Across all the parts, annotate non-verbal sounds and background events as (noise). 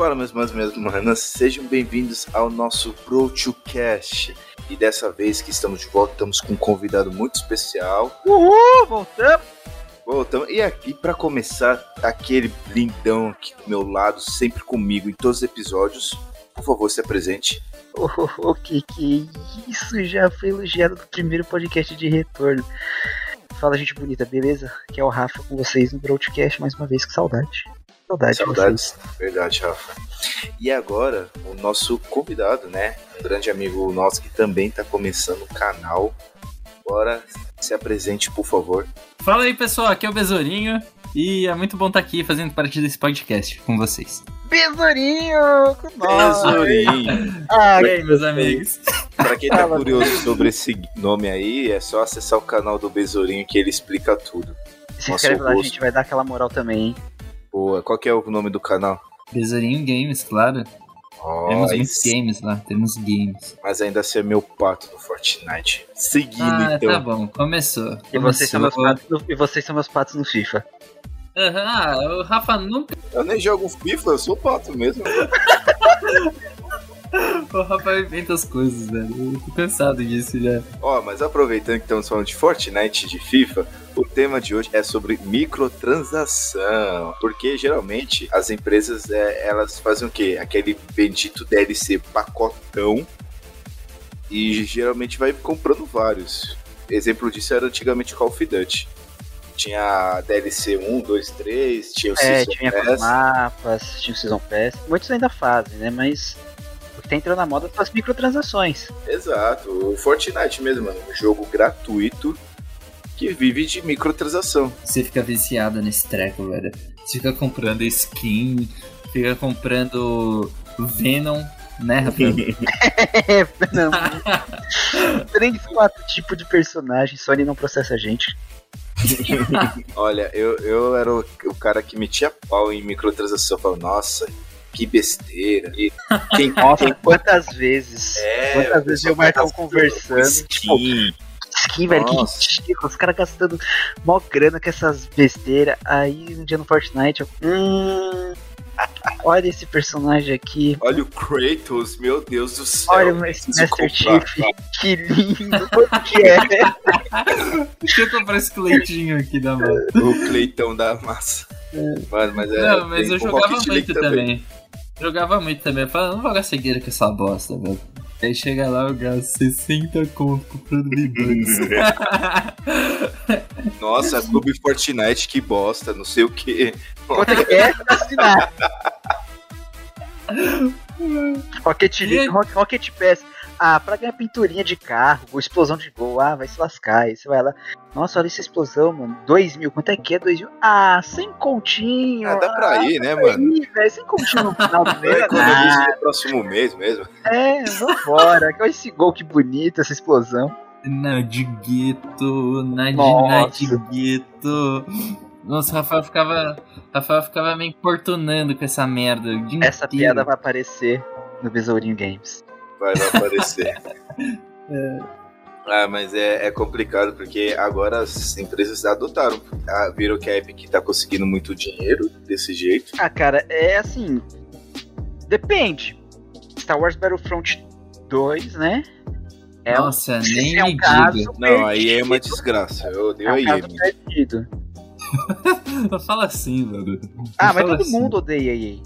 Fala, meus manos, minhas manas, sejam bem-vindos ao nosso Cast. E dessa vez que estamos de volta, estamos com um convidado muito especial. Uhul, voltamos! Voltamos. E aqui, para começar, aquele lindão aqui do meu lado, sempre comigo em todos os episódios. Por favor, se apresente. O oh, oh, que que isso já foi elogiado no primeiro podcast de retorno. Fala, gente bonita, beleza? Aqui é o Rafa com vocês no Broadcast mais uma vez, que saudade. Saudade Saudades, verdade, Rafa. E agora, o nosso convidado, né? Um grande amigo nosso que também está começando o canal. Bora, se apresente, por favor. Fala aí, pessoal, aqui é o Besourinho. E é muito bom estar tá aqui fazendo parte desse podcast com vocês. Besourinho! Besourinho! (laughs) Ah, e aí, meus amigos? Pra quem tá curioso sobre esse nome aí, é só acessar o canal do Besourinho que ele explica tudo. Se inscreve lá, a gente vai dar aquela moral também, hein? Boa. Qual que é o nome do canal? Besourinho Games, claro. Oh, temos muitos games lá, temos games. Mas ainda assim é meu pato no Fortnite. Seguindo, ah, então. tá bom, começou. E, Vocês são meus patos no, e vocês são meus patos no FIFA. Aham, ah, o Rafa nunca. Eu nem jogo FIFA, eu sou pato mesmo. (laughs) (laughs) o Rafa inventa as coisas, velho. Eu tô cansado disso já. Ó, mas aproveitando que estamos falando de Fortnite de FIFA, o tema de hoje é sobre microtransação. Porque geralmente as empresas é, elas fazem o quê? Aquele bendito DLC pacotão e geralmente vai comprando vários. Exemplo disso era antigamente Call of Duty tinha DLC 1, 2, 3, tinha o é, Season tinha Pass. mapas, tinha o Season Pass. Muitos ainda fazem, né? Mas que tá entrando na moda as microtransações. Exato. O Fortnite mesmo, mano. Um jogo gratuito que vive de microtransação. Você fica viciado nesse treco, velho. Você fica comprando skin, fica comprando Venom, né, Rafael? (laughs) é, não. (laughs) Três, quatro tipos de personagem, Sony não processa a gente. Olha, eu, eu era o, o, cara que metia pau em microtransação. Eu falava, nossa, que besteira. E quem, (laughs) nossa, quantas vezes? É, quantas vezes eu e o Marcão conversando. Skin. Tipo, skin, velho, que. Os caras gastando mó grana com essas besteiras. Aí um dia no Fortnite, eu. Hum. Olha esse personagem aqui. Olha o Kratos, meu Deus do céu. Olha esse Master Chief, que lindo. O que é? Deixa eu comprar esse Cleitinho aqui da massa. O Cleitão da massa. Mano, mas é, Não, mas eu jogava muito também. também. Jogava muito também. Eu falava, não vou gastar dinheiro com essa bosta, velho. Aí chega lá, eu gasto 60 conto comprando V-Bucks. (laughs) Nossa, Clube Fortnite, que bosta, não sei o que. Quanto é que é assinar? Rocket League, Rocket Pass. Ah, pra ganhar pinturinha de carro, explosão de gol, ah, vai se lascar. Aí você vai lá, nossa, olha essa explosão, mano. Dois mil, quanto é que é dois mil? Ah, sem continho. Ah, dá pra ah, ir, né, mano? Ir, véio, sem continho no final do (laughs) mês. Economiza no próximo mês mesmo. É, vambora. Olha esse gol que bonito, essa explosão. Na de Nossa, o Rafael ficava, Rafael ficava me importunando com essa merda. Essa inteiro. piada vai aparecer no Besourinho Games vai aparecer. (laughs) é. Ah, mas é, é, complicado porque agora as empresas adotaram. Ah, viram que a Epic tá conseguindo muito dinheiro desse jeito. Ah, cara, é assim. Depende. Star Wars Battlefront 2, né? É Nossa, um, nem é um caso Não, aí é uma desgraça. Eu odeio é um caso perdido. (laughs) Fala assim, mano. Ah, mas todo assim. mundo odeia EA.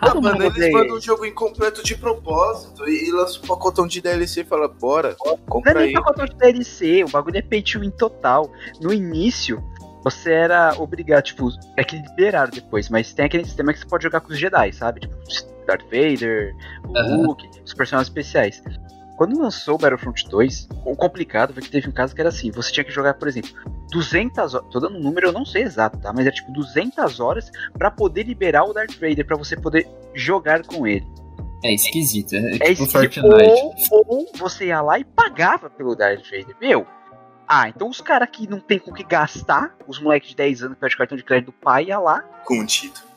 Todo ah, mano, eles mandam um jogo incompleto de propósito e, e lançam um pacotão de DLC e fala, bora, compra Não é nem pacotão de DLC, o bagulho é pay to win total. No início, você era obrigado, tipo, é que liberaram depois, mas tem aquele sistema que você pode jogar com os Jedi, sabe? Tipo, Darth Vader, o uhum. Luke, os personagens especiais. Quando lançou o Battlefront 2, o complicado foi que teve um caso que era assim: você tinha que jogar, por exemplo, 200 horas. Tô dando um número, eu não sei exato, tá? Mas era tipo 200 horas para poder liberar o Darth Vader, para você poder jogar com ele. É esquisito, é, é tipo esquisito. Ou, ou você ia lá e pagava pelo Darth Vader. Meu, ah, então os caras que não tem com que gastar, os moleques de 10 anos que pede cartão de crédito do pai, ia lá. Com título.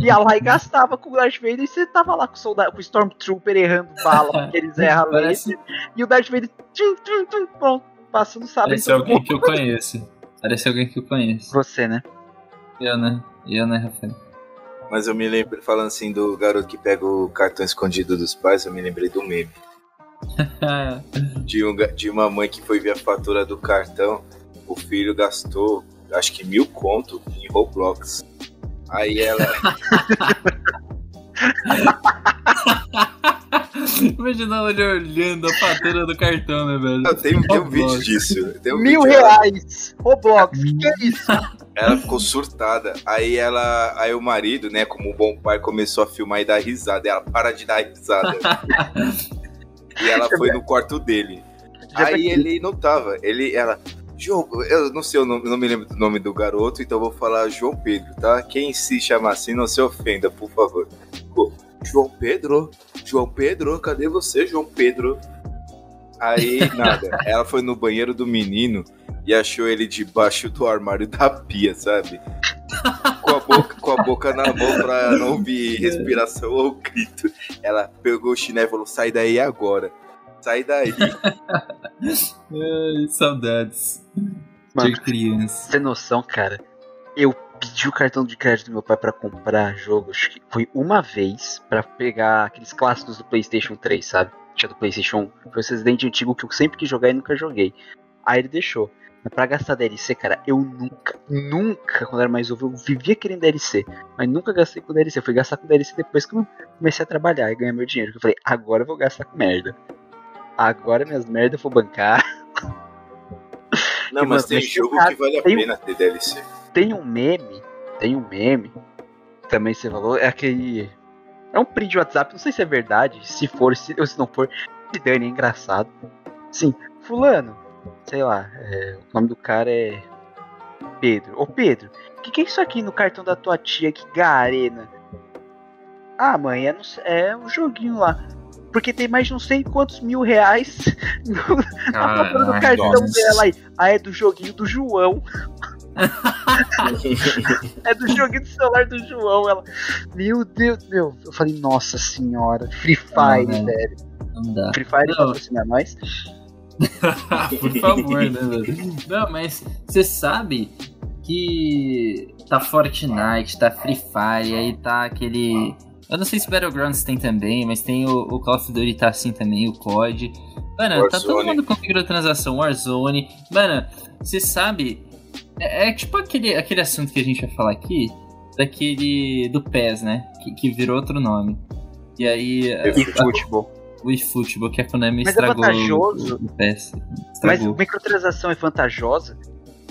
Ia (laughs) lá e gastava com o Darth Vader e você tava lá com o, soldado, com o Stormtrooper errando bala, (laughs) porque eles erram Parece... E o Darth Vader, tchum, tchum, tchum, pronto, passando sabe. Parece alguém que eu conheço. Parece alguém que eu conheço. Você, né? Eu, né? Eu, né, Rafael? Mas eu me lembro, falando assim do garoto que pega o cartão escondido dos pais, eu me lembrei do meme. (laughs) de, um, de uma mãe que foi ver a fatura do cartão, o filho gastou, acho que mil conto em Roblox. Aí ela. (laughs) Imagina ele olhando a fatura do cartão, né, velho? Eu tenho, tenho um vídeo disso. Um Mil vídeo reais! Roblox, que, que é isso? Ela ficou surtada. Aí ela. Aí o marido, né, como um bom pai, começou a filmar e dar risada. Ela para de dar risada. (laughs) e ela foi no quarto dele. Aí ele não tava. Ele, ela. João, eu não sei, eu não, não me lembro do nome do garoto, então vou falar João Pedro, tá? Quem se chama assim, não se ofenda, por favor. Pô, João Pedro? João Pedro? Cadê você, João Pedro? Aí, nada. (laughs) Ela foi no banheiro do menino e achou ele debaixo do armário da pia, sabe? com, a boca, com a boca na mão pra não ouvir respiração ou grito. Ela pegou o chinelo e falou: sai daí agora. Sai daí. (laughs) Ai, saudades. Mano, de criança. Sem noção, cara. Eu pedi o cartão de crédito do meu pai para comprar jogos. Acho que foi uma vez para pegar aqueles clássicos do PlayStation 3, sabe? Tinha do PlayStation 1. Foi esse Resident antigo que eu sempre quis jogar e nunca joguei. Aí ele deixou. Mas pra gastar DLC, cara, eu nunca, nunca, quando era mais novo, eu vivia querendo DLC. Mas nunca gastei com DLC. Eu fui gastar com DLC depois que eu comecei a trabalhar e ganhar meu dinheiro. Eu falei, agora eu vou gastar com merda. Agora minhas merdas eu vou bancar. Não, (laughs) mas tem jogo que vale a pena ter DLC. Tem um meme, tem um meme, também você falou, é aquele. É um print de WhatsApp, não sei se é verdade, se for, se, ou se não for, se Dani é engraçado. Sim, fulano, sei lá, é, o nome do cara é Pedro. Ô Pedro, o que, que, é isso aqui no cartão da tua tia? Que garena. Ah, mãe, é, no, é um joguinho lá. Porque tem mais de não sei quantos mil reais no, ah, no cartão nossa. dela aí. Ah, é do joguinho do João. (laughs) é do joguinho do celular do João. Ela, meu Deus, meu. Eu falei, nossa senhora, Free Fire, não, velho. Não dá. Free Fire patrocina nós. (laughs) Por favor, né, velho? Não, mas você sabe que tá Fortnite, tá Free Fire, aí tá aquele. Eu não sei se Battlegrounds tem também, mas tem o, o Call of Duty tá assim também, o COD. Mano, Warzone. tá todo mundo configurando transação, Warzone. Mano, você sabe. É, é, tipo aquele, aquele assunto que a gente vai falar aqui, daquele. do PES, né? Que, que virou outro nome. E aí. E futebol. O eFootball, que a Konami mas é estragou é vantajoso, o, PES. Mas microtransação é vantajosa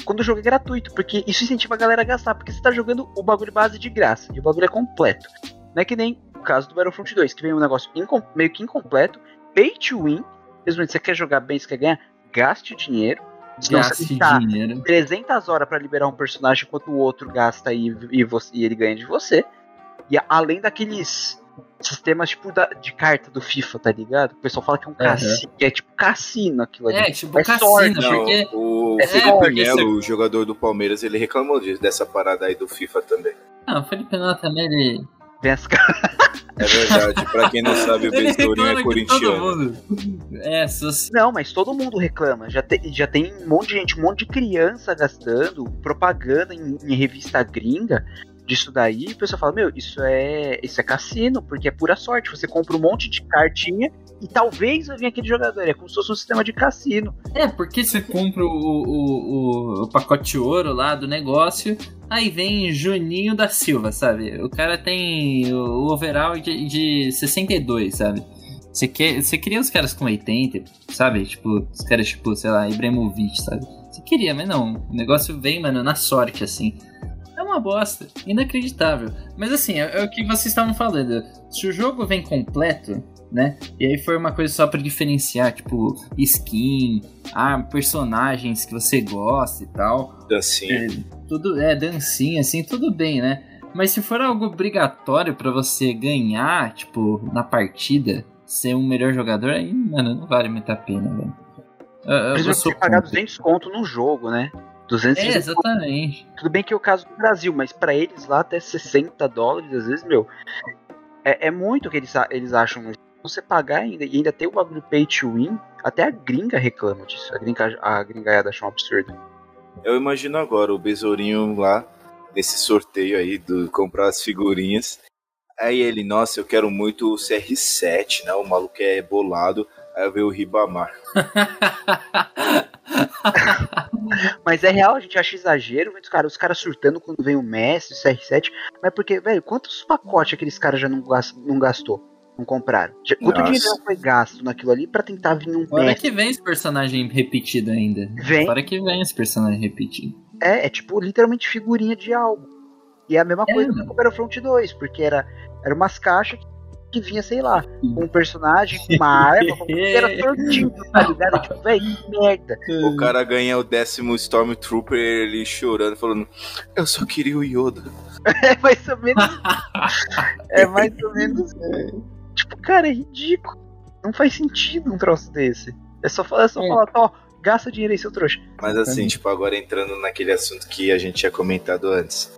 quando o jogo é gratuito, porque isso incentiva a galera a gastar, porque você tá jogando o bagulho base de graça, e o bagulho é completo. Não é que nem o caso do Battlefront 2, que vem um negócio meio que incompleto, pay to win, mesmo você quer jogar bem, você quer ganhar, gaste dinheiro, gaste dinheiro. 300 horas para liberar um personagem enquanto o outro gasta e, e, você, e ele ganha de você. E além daqueles sistemas tipo da, de carta do FIFA, tá ligado? O pessoal fala que é um uhum. cassino, que é tipo cassino aquilo ali. É, tipo é cassino, sorte. porque... Não, o é Felipe Melo, o jogador do Palmeiras, ele reclamou disso, dessa parada aí do FIFA também. Não, o Felipe Melo também, ele... É verdade, pra quem não sabe, o (laughs) Bestourinho é corintiano. É, Não, mas todo mundo reclama. Já, te, já tem um monte de gente, um monte de criança gastando propaganda em, em revista gringa disso daí, o pessoal fala, meu, isso é, isso é cassino, porque é pura sorte. Você compra um monte de cartinha e talvez vai vir aquele jogador. É como se fosse um sistema de cassino. É, porque você compra o, o, o, pacote ouro lá do negócio, aí vem Juninho da Silva, sabe? O cara tem o overall de, de 62, sabe? Você, quer, você queria os caras com 80, sabe? Tipo, os caras, tipo, sei lá, Ibrahimovic, sabe? Você queria, mas não. O negócio vem, mano, na sorte, assim uma bosta. Inacreditável. Mas assim, é, é o que vocês estavam falando. Se o jogo vem completo, né? E aí foi uma coisa só para diferenciar, tipo, skin, ah, personagens que você gosta e tal. Dancinha. É, tudo, é, dancinha, assim, tudo bem, né? Mas se for algo obrigatório para você ganhar, tipo, na partida, ser um melhor jogador, aí, mano, não vale muito a pena, velho. Eu, eu, eu sou pagar 200 conto no jogo, né? 200 é, exatamente. Tudo bem que é o caso do Brasil, mas para eles lá até 60 dólares, às vezes, meu, é, é muito que eles, eles acham. Você pagar ainda, e ainda tem o bagulho pay to win, até a gringa reclama disso. A, gringa, a gringaiada acha um absurdo. Eu imagino agora o besourinho lá nesse sorteio aí do comprar as figurinhas. Aí ele, nossa, eu quero muito o CR7, né? O maluco é bolado. Aí veio o Ribamar. (laughs) (laughs) Mas é real, a gente acha exagero, os caras os cara surtando quando vem o Messi, o CR7. Mas porque, velho, quantos pacotes aqueles caras já não, não gastou? Não compraram? Já, quanto Nossa. dinheiro foi gasto naquilo ali pra tentar vir um Fora Messi? que vem esse personagem repetido ainda. Vem. Fora que vem esse personagem repetido. É, é tipo literalmente figurinha de algo. E é a mesma É, coisa com o Battlefront 2, porque era, era umas caixas que, que vinha, sei lá, com um personagem, com uma (laughs) arma, com era sortido, tá ligado? Tipo, velho, que merda. O cara ganha o décimo Stormtrooper, ele chorando, falando: Eu só queria o Yoda. (laughs) É mais ou menos. é mais ou menos. Tipo, cara, é ridículo. Não faz sentido um troço desse. É só, falar- é só É. falar, ó, gasta dinheiro aí, seu trouxa. Mas assim, tipo, agora entrando naquele assunto que a gente tinha comentado antes.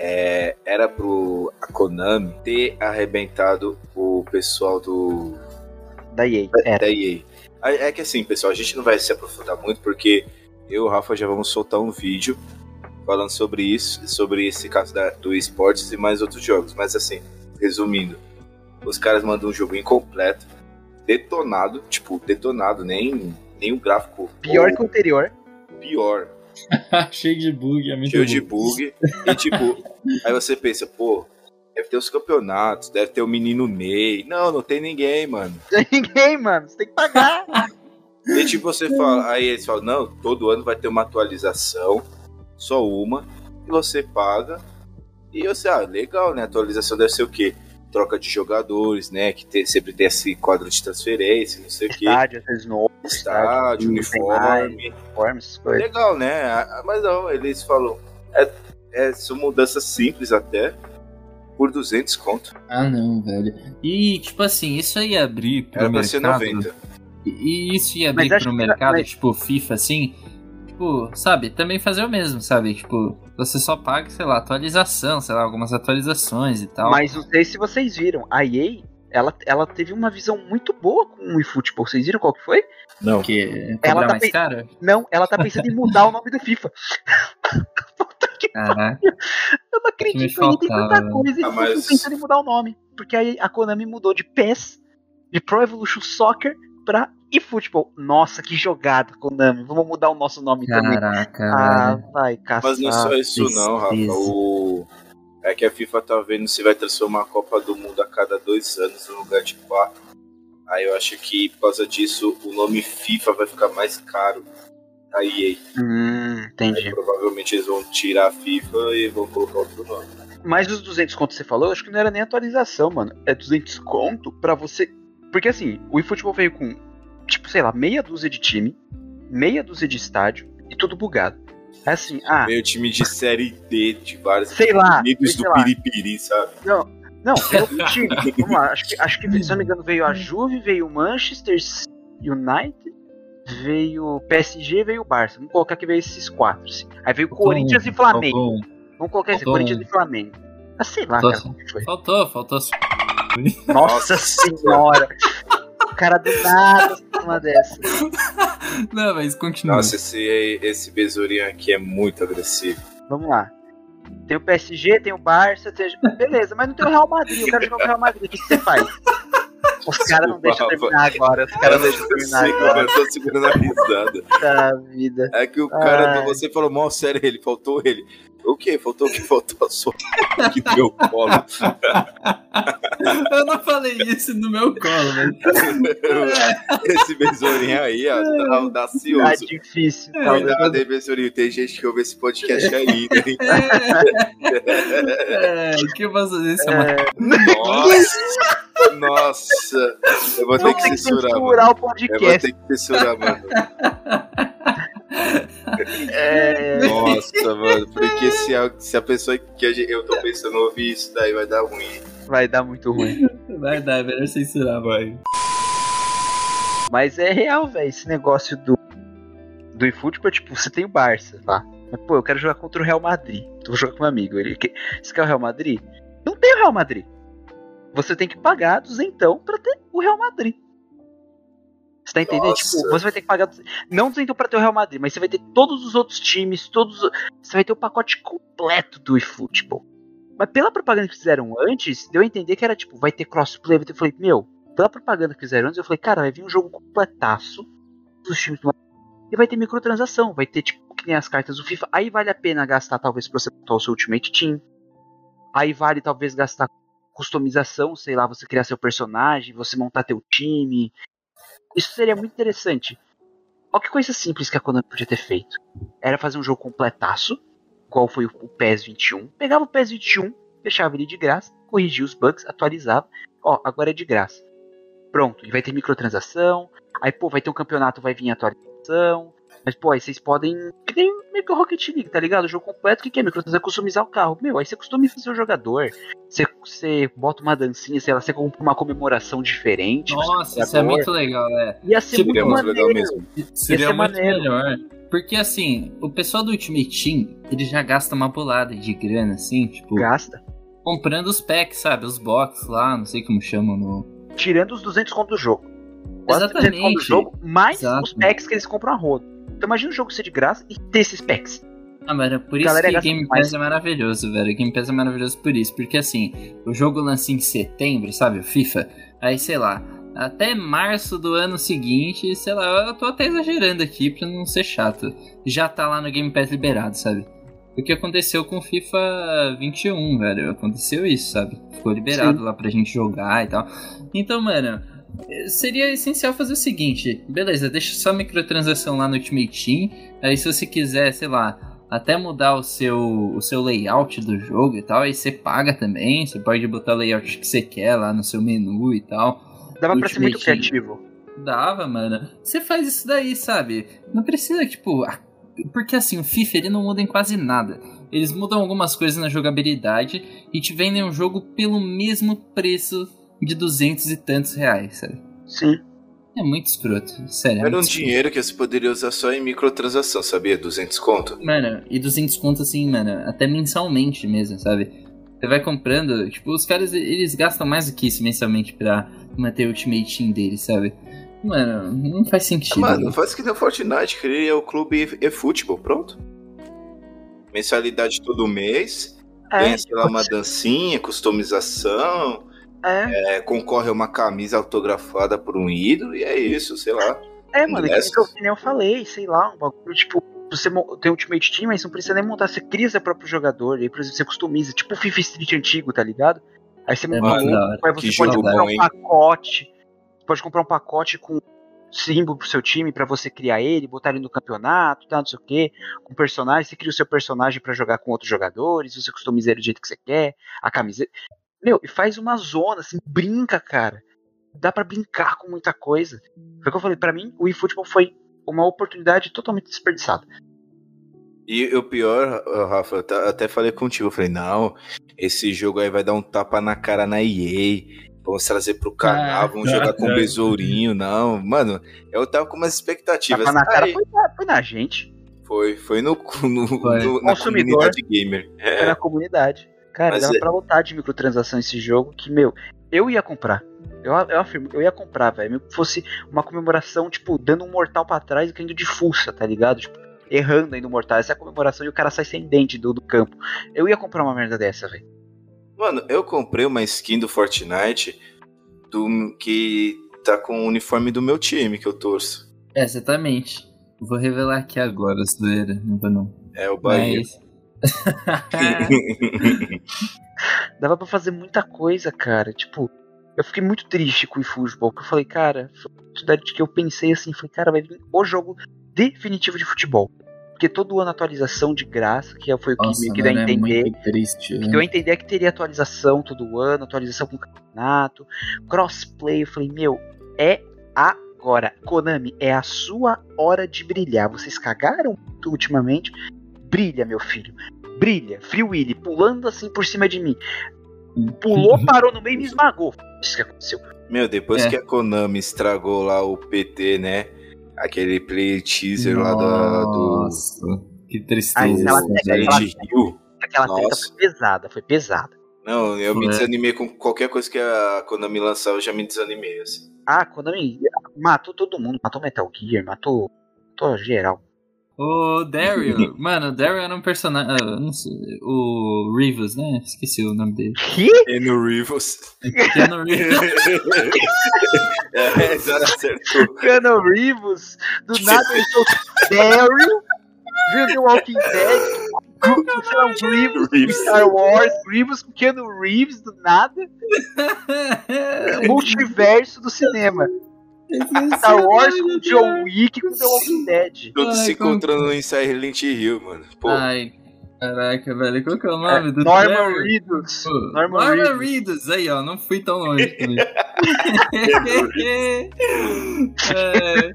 É, era pro a Konami ter arrebentado o pessoal do Da EA. Era. da EA. É é que assim, pessoal, a gente não vai se aprofundar muito porque eu e o Rafa já vamos soltar um vídeo falando sobre isso, sobre esse caso da- do esportes e mais outros jogos. Mas assim, resumindo, os caras mandam um jogo incompleto, detonado, tipo, detonado, nem, nem o gráfico Pior ou que o anterior. pior, (laughs) Cheio de bug, é muito cheio bom. de bug. E tipo, (laughs) aí você pensa, pô, deve ter os campeonatos, deve ter o menino Ney. Não, não tem ninguém, mano. Tem ninguém, mano. Você tem que pagar. (laughs) E tipo, você fala, aí eles falam, não, todo ano vai ter uma atualização, só uma, e você paga. E você, ah, legal, né? Atualização deve ser o quê? Troca de jogadores, né? Que tem- sempre tem esse quadro de transferência, não sei o quê. Estádio, às vezes novo, Estádio, mais, uniforme. uniforme, essas coisas. Legal, né? Ah, Mas não, eles falam, é, é, são mudanças simples até, por 200 conto. Ah, não, velho. E, tipo assim, isso ia abrir pro Era pra ser mercado. 90. E isso ia abrir pro que- mercado, mas- tipo, FIFA, assim. Tipo, sabe, também fazer o mesmo, sabe? Tipo, você só paga, sei lá, atualização, sei lá, algumas atualizações e tal. Mas não sei se vocês viram. A EA, ela, ela teve uma visão muito boa com o eFootball. Vocês viram qual que foi? Não. Porque Ela tá mais pe- caro? Não, ela tá pensando em mudar o nome do FIFA. (laughs) Caraca. Eu não acredito, me ainda tem tanta coisa e Ah, eles mas- estão pensando em mudar o nome. Porque aí a Konami mudou de PES, de Pro Evolution Soccer, pra eFootball. Nossa, que jogada, Konami. Vamos mudar o nosso nome também. Caraca, Ah, velho. vai, caçar. Mas não é só isso não, Rafa. O... É que a FIFA tá vendo se vai transformar a Copa do Mundo a cada dois anos no lugar de quatro. Aí eu acho que por causa disso o nome FIFA vai ficar mais caro da EA. Hum, entendi. Aí, provavelmente eles vão tirar a FIFA e vão colocar outro nome. Mas os 200 conto que você falou, eu acho que não era nem atualização, mano. É 200 conto pra você. Porque assim, o eFootball veio com, tipo, sei lá, meia dúzia de time, meia dúzia de estádio e tudo bugado. É assim, ah, Meio time de série D de vários Sei lá, Unidos sei do lá. Piripiri, sabe? não, veio outro time. Vamos lá, acho que, acho que, se eu não me engano, veio a Juve, veio o Manchester United, veio o PSG, veio o Barça. Vamos colocar que veio esses quatro. assim. Aí veio o Corinthians e Flamengo. Faltou, um. Vamos colocar esse, faltou Corinthians um. e Flamengo. Ah, sei lá, Faltou- cara, foi. faltou, faltou. Nossa senhora! (laughs) O cara do nada uma dessa. (laughs) Não, mas continua. Nossa, esse, esse besourinho aqui é muito agressivo. Vamos lá. Tem o PSG, tem o Barça, tem... beleza, mas não tem o Real Madrid. Eu quero jogar com o Real Madrid. O que você faz? Os caras não deixam terminar agora. Os caras não deixam terminar Segura- agora. eu tô segurando a risada. Puta vida. É que o cara, Ai. você falou mal sério, ele faltou ele. O quê? Faltou o que? Faltou a sua (laughs) que deu colo. Eu não falei isso no meu colo, velho. (laughs) Esse besourinho aí, ó, tá Tá audacioso. difícil. É, talvez. Cuidado aí, besourinho. Tem gente que ouve esse podcast ainda, hein? É, o que eu posso fazer? Isso é Nossa! Nossa! Eu vou ter que ter que censurar, mano. censurar o Eu vou podcast. ter que censurar, mano. (laughs) É... (laughs) Nossa, mano. Porque se a, se a pessoa que a gente- eu tô pensando ouvir isso daí, vai dar ruim. Vai dar muito ruim. (laughs) Vai dar, é melhor censurar, vai. Mas é real, velho, esse negócio do do eFootball, tipo, você tem o Barça lá. Mas, pô, eu quero jogar contra o Real Madrid. Então vou jogar com meu amigo. Ele quer... Você quer o Real Madrid? Não tem o Real Madrid. Você tem que pagar duzentão pra ter o Real Madrid. Você tá entendendo? Nossa. Tipo, você vai ter que pagar. Não 200 pra ter o Real Madrid, mas você vai ter todos os outros times, todos. Você vai ter o pacote completo do eFootball. Mas pela propaganda que fizeram antes, deu a entender que era tipo, vai ter crossplay. vai ter- Eu falei, meu, pela propaganda que fizeram antes, eu falei, cara, vai vir um jogo completaço dos times do e vai ter microtransação, vai ter tipo que nem as cartas do FIFA. Aí vale a pena gastar talvez pra você montar o seu Ultimate Team. Aí vale talvez gastar customização, sei lá, você criar seu personagem, você montar teu time. Isso seria muito interessante. Olha que coisa simples que a Konami podia ter feito. Era fazer um jogo completaço, qual foi o PES 21. Pegava o PES 21, deixava ele de graça, corrigia os bugs, atualizava. Ó, agora é de graça. Pronto, e vai ter microtransação. Aí, pô, vai ter um campeonato, vai vir atualização. Mas, pô, aí vocês podem. Que nem meio que o Rocket League, tá ligado? O jogo completo, o que, que é microtransação? É customizar o carro. Meu, aí você customiza o seu jogador. Você, você bota uma dancinha, sei lá, você compra uma comemoração diferente. Nossa, isso é muito legal, é. Ia ser Tipo, muito É muito legal maneiro. mesmo. Seria ser muito maneiro. melhor. Porque assim, o pessoal do Ultimate Team, ele já gasta uma bolada de grana, assim, tipo, Gasta. comprando os packs, sabe? Os box lá, não sei como chamam no. Tirando os 200 conto do jogo. Quase 200 conto do Exatamente. jogo, mais Exato. os packs que eles compram a rodo. Então imagina o jogo ser de graça e ter esses packs. Ah, mano, é por isso Galera que gasta Game. Pass é maravilhoso, velho. Game Pass é maravilhoso por isso. Porque assim, o jogo lança em setembro, sabe? O FIFA. Aí, sei lá, até março do ano seguinte, sei lá, eu tô até exagerando aqui pra não ser chato. Já tá lá no Game Pass liberado, sabe? O que aconteceu com o FIFA 21, velho? Aconteceu isso, sabe? Ficou liberado lá pra gente jogar e tal. Então, mano, seria essencial fazer o seguinte: beleza, deixa só microtransação lá no Ultimate Team. Aí, se você quiser, sei lá, até mudar o seu, o seu layout do jogo e tal, aí você paga também. Você pode botar o layout que você quer lá no seu menu e tal. Dava pra ser muito criativo. Dava, mano. Você faz isso daí, sabe? Não precisa, tipo. Porque assim, o FIFA ele não muda em quase nada. Eles mudam algumas coisas na jogabilidade e te vendem um jogo pelo mesmo preço de 200 e tantos reais, sabe? Sim. É muito escroto, sério. é Era um muito escroto. dinheiro que você poderia usar só em microtransação, sabia? 200 conto. Mano, e 200 conto assim, mano, até mensalmente mesmo, sabe? Você vai comprando, tipo, os caras eles gastam mais do que isso mensalmente pra manter o Ultimate Team deles, sabe? Mano, não faz sentido. Mano, faz que nem o Fortnite, cria o clube eFootball, pronto. Mensalidade todo mês, É, ganha, sei lá, uma dancinha, customização, é, é, concorre a uma camisa autografada por um ídolo, e é isso, sei lá. é, mano, que eu- que nem eu falei, sei lá, um bagulho, tipo, você tem Ultimate Team, mas não precisa nem montar, você cria seu próprio jogador, aí, por exemplo, você customiza, tipo o FIFA Street antigo, tá ligado? Aí você É monta muito um, aí você pode comprar bom, um pacote, pode comprar um pacote com símbolo pro seu time pra você criar ele, botar ele no campeonato, tá, não sei o que, com personagem, você cria o seu personagem pra jogar com outros jogadores, você customiza ele do jeito que você quer, a camiseta. Meu, e faz uma zona, assim, brinca, cara. Dá pra brincar com muita coisa. Foi o que eu falei, pra mim, o eFootball foi uma oportunidade totalmente desperdiçada. E o pior, Rafa, até falei contigo, eu falei, não, esse jogo aí vai dar um tapa na cara na EA. Vamos trazer pro canal, Ah, vamos jogar com o (laughs) besourinho, não. Mano, eu tava com umas expectativas. Tapa na cara foi na, foi na gente, foi, foi no, no- Foi. no- na Consumidor. comunidade gamer. foi É, na comunidade. Cara, Mas dava é- pra lotar de microtransação esse jogo que, meu, eu ia comprar. Eu, eu afirmo, eu ia comprar, velho. Mesmo que fosse uma comemoração, tipo, dando um mortal pra trás e caindo de fuça, tá ligado? Tipo, errando ainda o mortal. Essa é a comemoração e o cara sai sem dente do, do campo. Eu ia comprar uma merda dessa, velho. Mano, eu comprei uma skin do Fortnite do, que tá com o uniforme do meu time que eu torço. É, exatamente. Vou revelar aqui agora, zoeira. Não vou não. É o Bahia. Mas... (laughs) Dava pra fazer muita coisa, cara. Tipo, eu fiquei muito triste com o eFootball. Porque eu falei, cara, foi uma oportunidade que eu pensei assim, falei, cara, vai vir o jogo definitivo de futebol. Porque todo ano atualização de graça, que foi o que Nossa, meio que deu a mano, é entender. muito triste. que né? deu a entender que teria atualização todo ano, atualização com o campeonato, crossplay. Eu falei, meu, é agora. Konami, é a sua hora de brilhar. Vocês cagaram muito ultimamente. Brilha, meu filho. Brilha. Free Willy, pulando assim por cima de mim. Pulou, parou no meio e me esmagou. Isso que aconteceu. Meu, depois É. que a Konami estragou lá o PT, né? Aquele play teaser lá da, do Nossa, que tristeza. aquela- gente. aquela- Silent Hill. Aquela treta Nossa. foi pesada, foi pesada. Não, eu me É. desanimei com qualquer coisa que a Konami lançar, eu já me desanimei, assim. Ah, Konami matou todo mundo. Matou Metal Gear, matou, matou geral. O Daryl, (laughs) mano, o Daryl era um personagem. ah, não sei, o Rivers, né? Esqueci o nome dele. Que? No Rivals. Keanu Reeves. (laughs) é, acertou. Keanu Reeves. Do nada eu sou Daryl. Viu The Walking Dead. Lá, Grievous Reeves. Star Wars. Grievous com Keanu Reeves do nada. (laughs) Multiverso do cinema. Star Wars com John Wick com The Walking Dead. Todos Ai, se encontrando em Silent Hill, mano. Pô, Ai, caraca, velho. Qual que é o nome do Norman? Reedus. Pô, Norman Norman Reedus. Reedus. Aí, ó, não fui tão longe (laughs) também. é,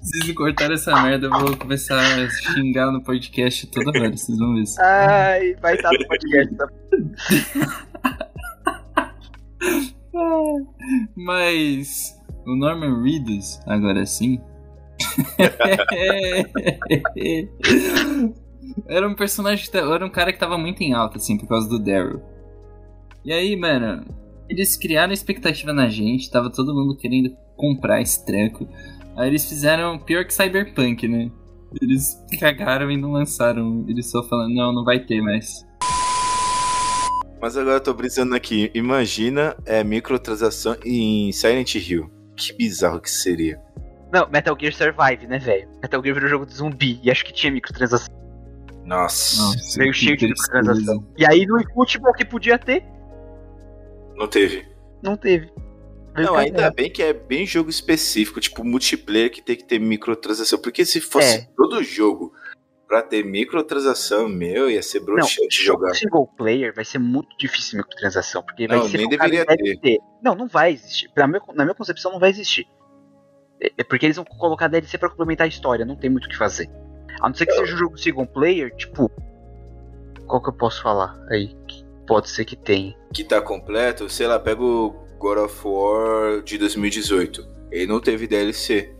preciso cortar essa merda, eu vou começar a xingar no podcast toda hora, vocês vão ver. isso. Ai, vai estar no podcast. Tá? (laughs) Mas o Norman Reedus, agora sim. (laughs) era um personagem, era um cara que tava muito em alta, assim, por causa do Daryl. E aí, mano, eles criaram expectativa na gente, tava todo mundo querendo comprar esse treco. Aí eles fizeram pior que Cyberpunk, né? Eles (laughs) cagaram e não lançaram. Eles só falaram, não, não vai ter mais. Mas agora eu tô brisando aqui. Imagina é, microtransação em Silent Hill. Que bizarro que seria. Não, Metal Gear Survive, né, velho? Metal Gear virou jogo de zumbi e acho que tinha microtransação. Nossa. Nossa, Veio cheio de microtransação. E aí no eFootball que podia ter, Não teve. não teve. Veio Não, ainda bem que é bem jogo específico, tipo multiplayer que tem que ter microtransação. Porque se fosse É. todo jogo pra ter microtransação, meu, ia ser broxante jogo jogar. single player vai ser muito difícil microtransação, porque Não, vai ser nem deveria DLC. Não, não vai existir. Pra meu- na minha concepção não vai existir. É- É porque eles vão colocar DLC pra complementar a história, não tem muito o que fazer. A não ser que seja um jogo single player, tipo. Qual que eu posso falar aí? Que pode ser que tenha. Que tá completo, sei lá, pega o God of War de 2018. Ele não teve DLC.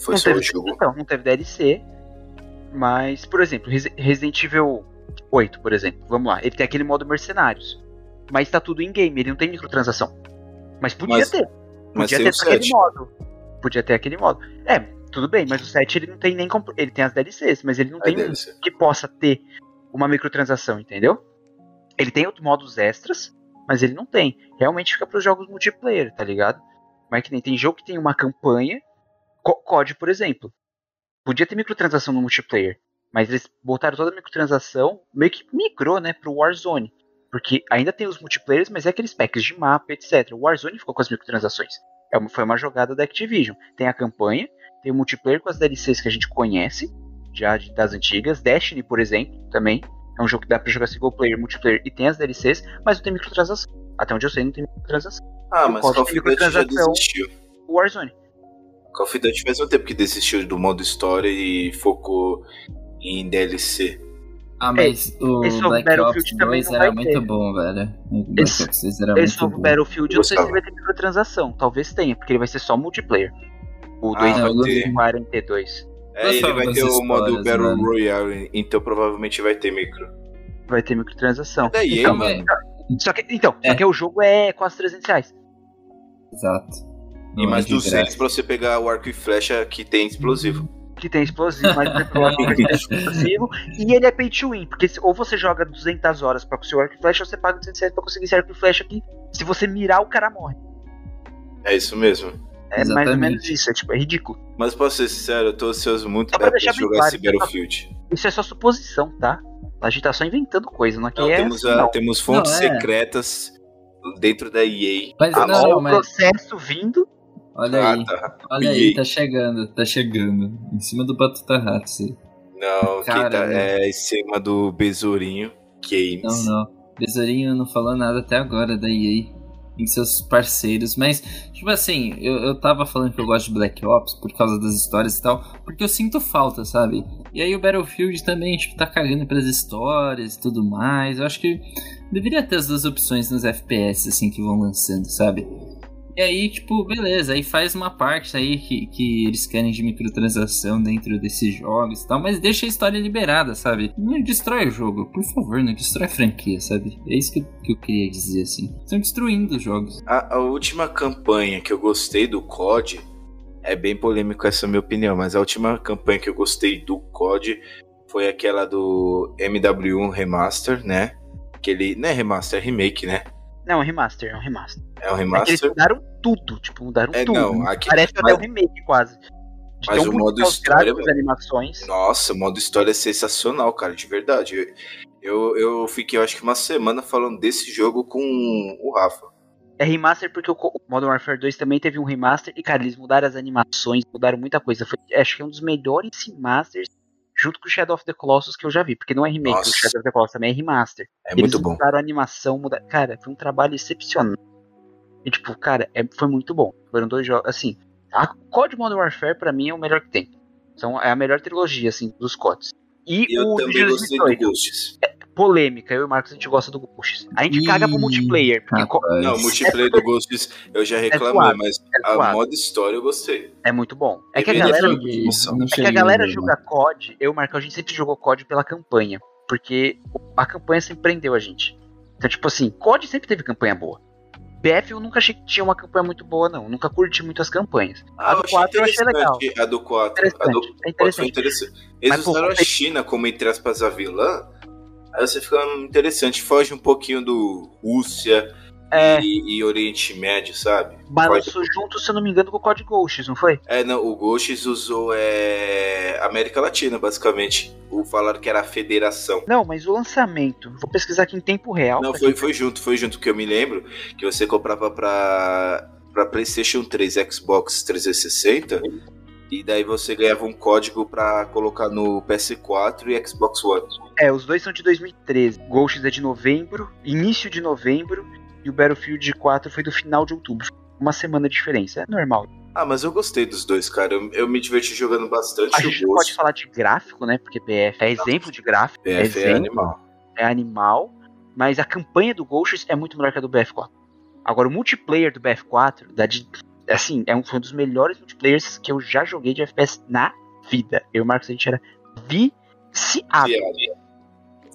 Foi não só teve, o jogo. Então, não teve DLC. Mas, por exemplo, Resi- Resident Evil 8, por exemplo. Vamos lá. Ele tem aquele modo mercenários. Mas tá tudo em game, ele não tem microtransação. Mas podia Mas- ter. Mas Podia ter aquele 7. modo. Podia ter aquele modo. É, tudo bem, mas o 7 ele não tem nem. Ele tem as DLCs, mas ele não É tem DLC. que possa ter uma microtransação, entendeu? Ele tem outros modos extras, mas ele não tem. Realmente fica pros jogos multiplayer, tá ligado? Mas que nem tem jogo que tem uma campanha. Co- COD, por exemplo. Podia ter microtransação no multiplayer. Mas eles botaram toda a microtransação, meio que migrou, né, pro Warzone. Porque ainda tem os multiplayers, mas é aqueles packs de mapa, etc. O Warzone ficou com as microtransações. É uma- foi uma jogada da Activision. Tem a campanha, tem o multiplayer com as DLCs que a gente conhece, já de- das antigas. Destiny, por exemplo, também. É um jogo que dá pra jogar single player, multiplayer e tem as DLCs, mas não tem microtransação. Até onde eu sei, não tem microtransação. Ah, mas Call of Duty já microtransação. desistiu. O Warzone. Call of Duty faz um tempo que desistiu do modo história e focou em DLC. Ah, mas o esse novo Black Battlefield Ops também 2 não era vai muito ter. bom, velho. O Esse- Ops 2 era Esse novo bom. Battlefield, eu não sei se vai ter microtransação. Talvez tenha, porque ele vai ser só multiplayer. O Ah, 2 vai ter. 42. É, ele vai ter o modo Battle mano. Royale, então provavelmente vai ter micro. Vai ter microtransação. Da EA, Então, mano. Só que, então, É. só que o jogo é quase 300 reais. Exato. E mais é de 200 graça. pra você pegar o arco e flecha que tem explosivo. Que tem explosivo, mas você coloca o explosivo. E ele é pay to win, porque se- ou você joga 200 horas pra conseguir o arco e flecha, ou você paga 200 reais pra conseguir esse arco e flecha aqui. Se você mirar, o cara morre. É isso mesmo. É mais ou Exatamente. menos isso, é, tipo, é ridículo. Mas posso ser sincero, eu tô ansioso muito pra pra jogar claro, esse Battlefield. Isso é só suposição, tá? A gente tá só inventando coisa, não é que Não, é temos, assim, a- não. temos fontes Não, é. secretas dentro da EA. Mas não, ó, não, o processo vindo. Olha aí. Ah, tá. Olha aí, tá chegando, tá chegando. Em cima do Batata Ratos. aí. Não, quem tá é em cima do Besourinho Games. Não, não. Besourinho não falou nada até agora da EA. Em seus parceiros, mas, tipo assim, eu, eu tava falando que eu gosto de Black Ops por causa das histórias e tal, porque eu sinto falta, sabe? E aí o Battlefield também, tipo, tá cagando pelas histórias e tudo mais. Eu acho que deveria ter as duas opções nos FPS, assim, que vão lançando, sabe? E aí, tipo, beleza, aí faz uma parte aí que, que eles querem de microtransação dentro desses jogos e tal, mas deixa a história liberada, sabe? Não destrói o jogo, por favor, não destrói a franquia, sabe? É isso que eu, que eu queria dizer, assim. Estão destruindo os jogos. A, a última campanha que eu gostei do COD, é bem polêmico essa minha opinião, mas a última campanha que eu gostei do COD foi aquela do MW1 Remaster, né? Que ele. Não é remaster, é remake, né? Não, é um remaster, é um remaster. É um É que eles remaster. mudaram tudo, tipo, mudaram É, tudo. não, aqui- Parece mas- até um remake quase. De Mas o modo é história, gráficos, animações. Nossa, o modo história é sensacional, cara, de verdade. Eu, eu fiquei, eu acho que uma semana falando desse jogo com o Rafa. É remaster porque o Modern Warfare 2 também teve um remaster e, cara, eles mudaram as animações, mudaram muita coisa. Foi, acho que é um dos melhores remasters junto com o Shadow of the Colossus que eu já vi, porque não é remake, Nossa. o Shadow of the Colossus também é remaster. É eles muito bom. mudaram a animação, mudaram... cara, foi um trabalho excepcional. E, tipo, cara, é- foi muito bom. Foram dois jogos, assim, a COD Modern Warfare pra mim é o melhor que tem. Então, é a melhor trilogia, assim, dos CODs. E eu o também de gostei do 2018, Ghosts. Polêmica, eu e o Marcos a gente gosta do Ghosts. A gente Ih, caga pro multiplayer. Não, o multiplayer do Ghosts eu já reclamei, suave, mas é a modo história eu gostei. é muito bom. É que a não galera é É que a galera a joga COD, eu e o Marcão, a gente sempre jogou COD pela campanha. Porque a campanha sempre prendeu a gente. Então, tipo assim, COD sempre teve campanha boa. BF eu nunca achei que tinha uma campanha muito boa, não. Nunca curti muito as campanhas. A do 4 eu achei legal. interessante A do 4. A do É 4 foi interessante. Eles Mas, pô, usaram a você- China como, entre aspas, a vilã. Aí você fica interessante. Foge um pouquinho do Rússia É, e, e Oriente Médio, sabe? balançou junto, se eu não me engano, com o COD Ghosts, não foi? É, não, o Ghosts usou é, América Latina, basicamente. O falaram que era a federação. Não, mas o lançamento. Vou pesquisar aqui em tempo real. Não, foi, foi junto, foi junto, que eu me lembro que você comprava pra, pra PlayStation 3, Xbox 360, e daí você ganhava um código pra colocar no PS4 e Xbox One. É, os dois são de 2013. Ghosts é de novembro, início de novembro, e o Battlefield 4 foi do final de outubro. Uma semana de diferença, é normal. Ah, mas eu gostei dos dois, cara. Eu, eu me diverti jogando bastante A gente não pode falar de gráfico, né? Porque BF é exemplo de gráfico, é, PF é exemplo, animal. é animal, mas a campanha do Ghosts é muito melhor que a do BF4. Agora, o multiplayer do BF4, da de- assim, é um, foi um dos melhores multiplayers que eu já joguei de FPS na vida. Eu e o Marcos, a gente era viciado. Viado.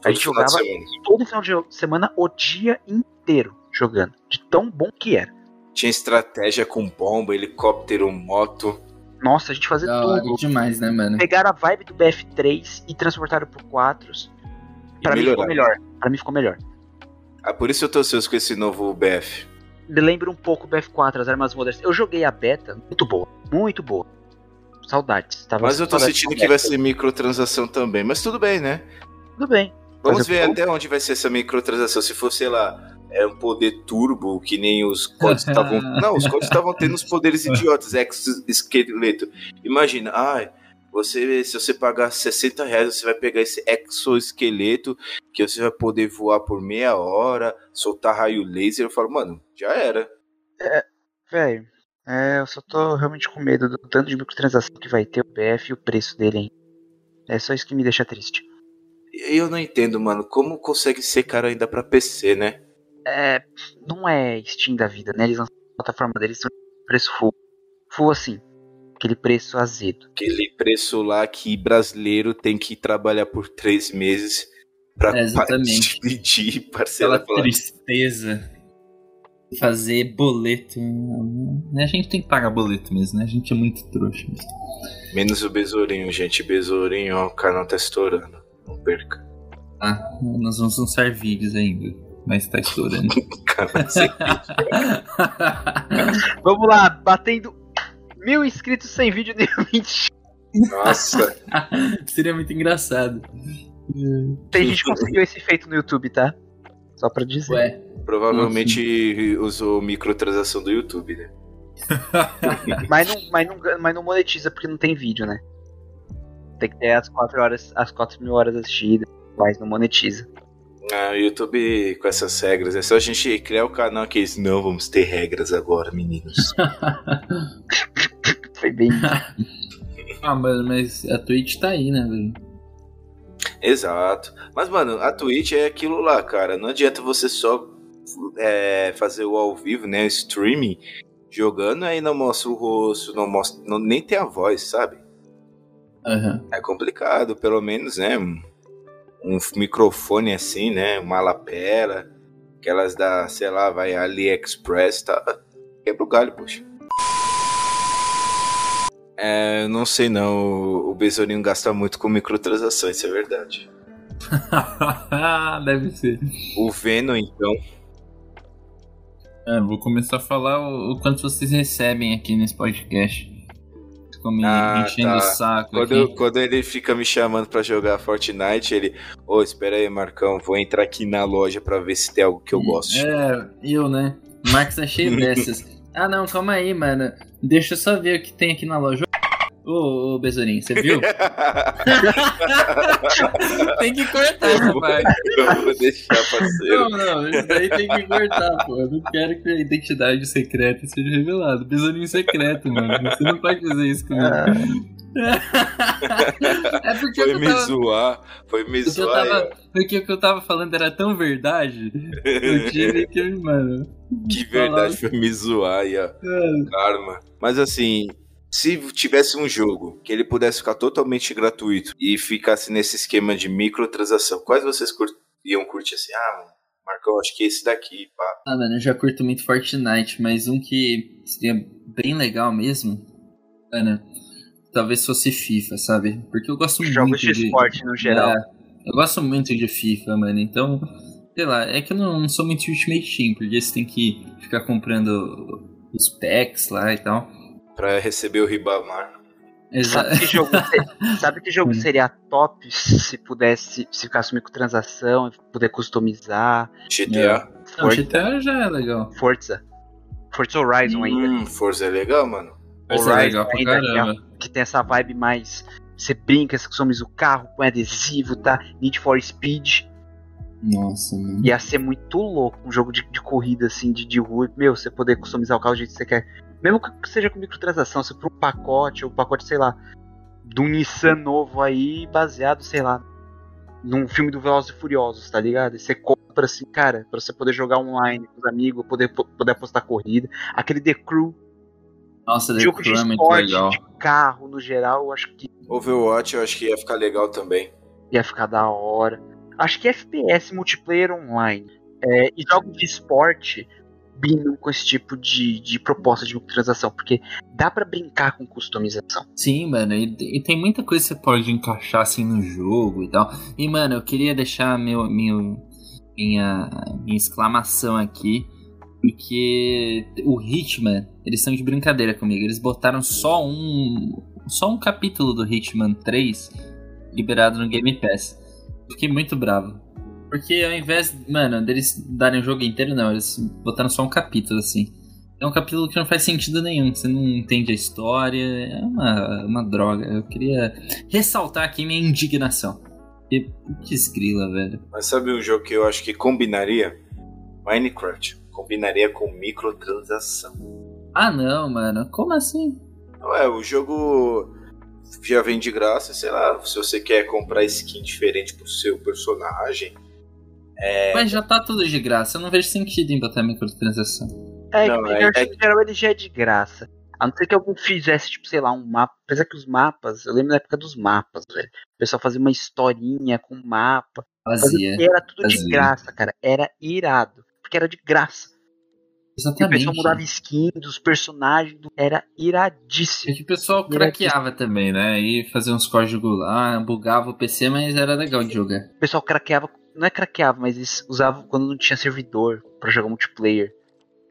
A gente jogava todo final de semana o dia inteiro jogando. De tão bom que era. Tinha estratégia com bomba, helicóptero, moto. Nossa, a gente fazia hora tudo. demais, né, mano? Pegaram a vibe do BF3 e transportaram pro 4. E Pra mim ficou melhor. Pra mim ficou melhor. Ah, por isso eu tô ansioso com esse novo BF. Me lembra um pouco o BF4, as armas modernas. Eu joguei a beta, muito boa. Muito boa. Saudades. Tava Mas eu tô sentindo que vai ser microtransação também. Mas tudo bem, né? Tudo bem. Vamos ver até onde vai ser essa microtransação. Se for, sei lá, é um poder turbo, que nem os códigos (laughs) estavam. Não, os códigos estavam tendo uns poderes idiotas, exoesqueleto. Imagina, ai, você, se você pagar 60 reais, você vai pegar esse exoesqueleto que você vai poder voar por meia hora, soltar raio laser. Eu falo, mano, já era. Velho, é, eu só tô realmente com medo do tanto de microtransação que vai ter o BF e o preço dele, hein. É só isso que me deixa triste. Eu não entendo, mano, como consegue ser caro ainda pra PC, né? É, não é Steam da vida, né? Eles lançam a plataforma deles são preço full. Full assim. Aquele preço azedo. Aquele preço lá que brasileiro tem que trabalhar por três meses pra É, exatamente. (laughs) pedir Aquela parcela. Falar, tristeza. Fazer boleto. A gente tem que pagar boleto mesmo, né? A gente é muito trouxa. Menos o besourinho, gente. Besourinho, ó, o canal tá estourando. Não perca. Ah, nós vamos lançar vídeos ainda. Mas tá estourando. (laughs) Sem- (laughs) Vamos lá, batendo mil inscritos sem vídeo nenhum. (laughs) Mentira. Nossa, (laughs) Seria muito engraçado. Tem gente que conseguiu esse feito no YouTube, tá? Só pra dizer. Ué, provavelmente usou microtransação do YouTube, né? (laughs) Mas, não, mas, não, mas não monetiza porque não tem vídeo, né? Tem que ter as 4 horas, as 4 mil horas assistidas, mas não monetiza. Ah, o YouTube com essas regras. É só a gente criar o canal que eles não vamos ter regras agora, meninos. (laughs) Foi bem. ah, mano, mas a Twitch tá aí, né, velho? Exato. Mas, mano, a Twitch é aquilo lá, cara. Não adianta você só é, fazer o ao vivo, né? O streaming, jogando aí não mostra o rosto, não mostra, não, nem tem a voz, sabe? Aham. É complicado, pelo menos, né? Um, microfone assim, né? Uma lapela, aquelas da, sei lá, vai AliExpress, tá? Quebra o galho, poxa. É, não sei não, o Besourinho gasta muito com microtransações, isso é verdade. (laughs) Deve ser. O Venom, então, É, vou começar a falar o, o quanto vocês recebem aqui nesse podcast. Ficou me Ah, enchendo tá. o saco Quando, eu- quando ele fica me chamando pra jogar Fortnite, ele. Ô, espera aí, Marcão, vou entrar aqui na loja pra ver se tem algo que eu gosto. É, eu, né? Marcos tá cheio (laughs) dessas. Ah, não, calma aí, mano. Deixa eu só ver o que tem aqui na loja. Ô, ô Besourinho, você viu? (laughs) tem que cortar essa parte. eu vou deixar, parceiro. Não, não, isso daí tem que cortar, pô. Eu não quero que a identidade secreta seja revelada. Besourinho secreto, mano. Você não pode fazer isso comigo. é (laughs) porque Foi eu me tava, zoar, foi me o que eu zoar. tava, porque o que eu tava falando era tão verdade. Eu (laughs) tive que, mano. Que verdade, foi me zoar aí, ó. Karma. Mas assim, se tivesse um jogo que ele pudesse ficar totalmente gratuito e ficasse nesse esquema de microtransação, quais vocês cur- iam curtir assim? Ah, Marcão, acho que esse daqui, pá. Ah, mano, eu já curto muito Fortnite, mas um que seria bem legal mesmo, mano, talvez fosse FIFA, sabe? Porque eu gosto Jogos muito de esporte no geral. É, eu gosto muito de FIFA, mano, então, sei lá, é que eu não, não sou muito de Ultimate Team, porque você tem que ficar comprando os packs lá e tal. Pra receber o Ribamar. Exato. Sabe que jogo, se- (laughs) sabe que jogo seria top se pudesse, se ficasse microtransação, poder customizar? GTA. Não, Forza. GTA já é legal. Forza. Forza Horizon ainda. Hum, Forza é legal, mano. Forza é Horizon legal pra ainda, que é- caramba. que tem essa vibe mais. Você brinca, você customiza o carro, põe adesivo, tá? Need for Speed. Nossa, mano. Ia ser muito louco um jogo de, de corrida, assim, de, de rua. Meu, você poder customizar o carro do jeito que você quer. Mesmo que seja com microtransação, você for um pacote, ou um pacote, sei lá, de um Nissan novo aí, baseado, sei lá, num filme do Velozes e Furiosos, tá ligado? E você compra assim, cara, pra você poder jogar online com os amigos, poder, poder apostar corrida. Aquele The Crew, Nossa, The jogo de Crew é muito esporte, legal. de carro, no geral, eu acho que Overwatch eu acho que ia ficar legal também. ia ficar da hora. Acho que FPS multiplayer online é, e jogos de esporte combinam com esse tipo de, de proposta de microtransação, porque dá pra brincar com customização. Sim, mano, e, e tem muita coisa que você pode encaixar assim no jogo e tal. E, mano, eu queria deixar meu, meu, minha, minha exclamação aqui, porque o Hitman, eles estão de brincadeira comigo. Eles botaram só um, só um capítulo do Hitman 3 liberado no Game Pass. Fiquei muito bravo. Porque ao invés, mano, deles darem o jogo inteiro, não, eles botaram só um capítulo, assim. É um capítulo que não faz sentido nenhum, você não entende a história, é uma, uma droga. Eu queria ressaltar aqui minha indignação. Que desgrila, velho. Mas sabe um jogo que eu acho que combinaria? Minecraft. Combinaria com microtransação. Ah, não, mano, como assim? Ué, o jogo já vem de graça, sei lá, se você quer comprar skin diferente pro seu personagem. Mas já tá tudo de graça, eu não vejo sentido em botar microtransação. É, Não, que é- eu acho é- que em geral ele já é de graça. A não ser que alguém fizesse, tipo, sei lá, um mapa. Apesar que os mapas, eu lembro da época dos mapas, velho. O pessoal fazia uma historinha com mapa. Vazia. E era tudo de Fazia. graça, cara. Era irado. Porque era de graça. E o Exatamente. pessoal mudava skin dos personagens. Era É iradíssimo. que o pessoal craqueava também, né? E fazia uns códigos lá, bugava o PC, mas era legal de jogar. O pessoal craqueava. Não é craqueava, mas eles usavam quando não tinha servidor pra jogar multiplayer.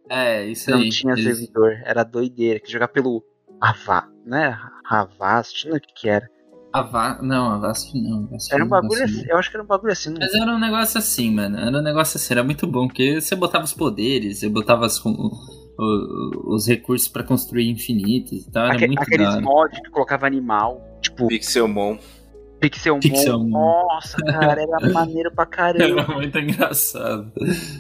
É, isso Não aí. tinha Eles- servidor. Era doideira. Que jogar pelo Avast. Não era Avast? Não é o que que era. Ava... Não, Avast não. Avast Era um não bagulho assim. Eu acho que era um bagulho assim. Não Mas era um negócio assim, mano. Era um negócio assim, era muito bom, porque você botava os poderes, você botava as- o- o- os recursos pra construir infinitos e tal, era Aque- aqueles mods que colocava animal. Tipo, Pixelmon. Pixelmon. Pixelmon. Nossa, cara, era (laughs) maneiro pra caramba. Era muito engraçado.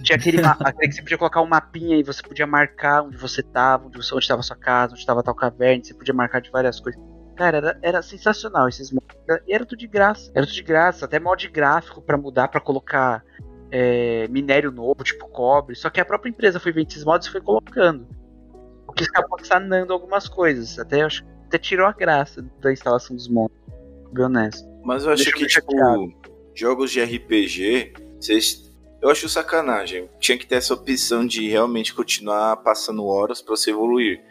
Tinha aquele, aquele que você podia colocar um mapinha e você podia marcar onde você tava, onde, você, onde tava a sua casa, onde tava tal caverna, você podia marcar de várias coisas. Cara, era, era sensacional esses mods. E era tudo de graça. Era tudo de graça. Até mod gráfico pra mudar, pra colocar é, minério novo, tipo cobre. Só que a própria empresa foi vendo esses mods e foi colocando. que acabou sanando algumas coisas. Até acho que até tirou a graça da instalação dos monstros. Bem honesto. Mas eu acho Deixa que, tipo, chateado. jogos de RPG, vocês. Eu acho sacanagem. Tinha que ter essa opção de realmente continuar passando horas pra você evoluir.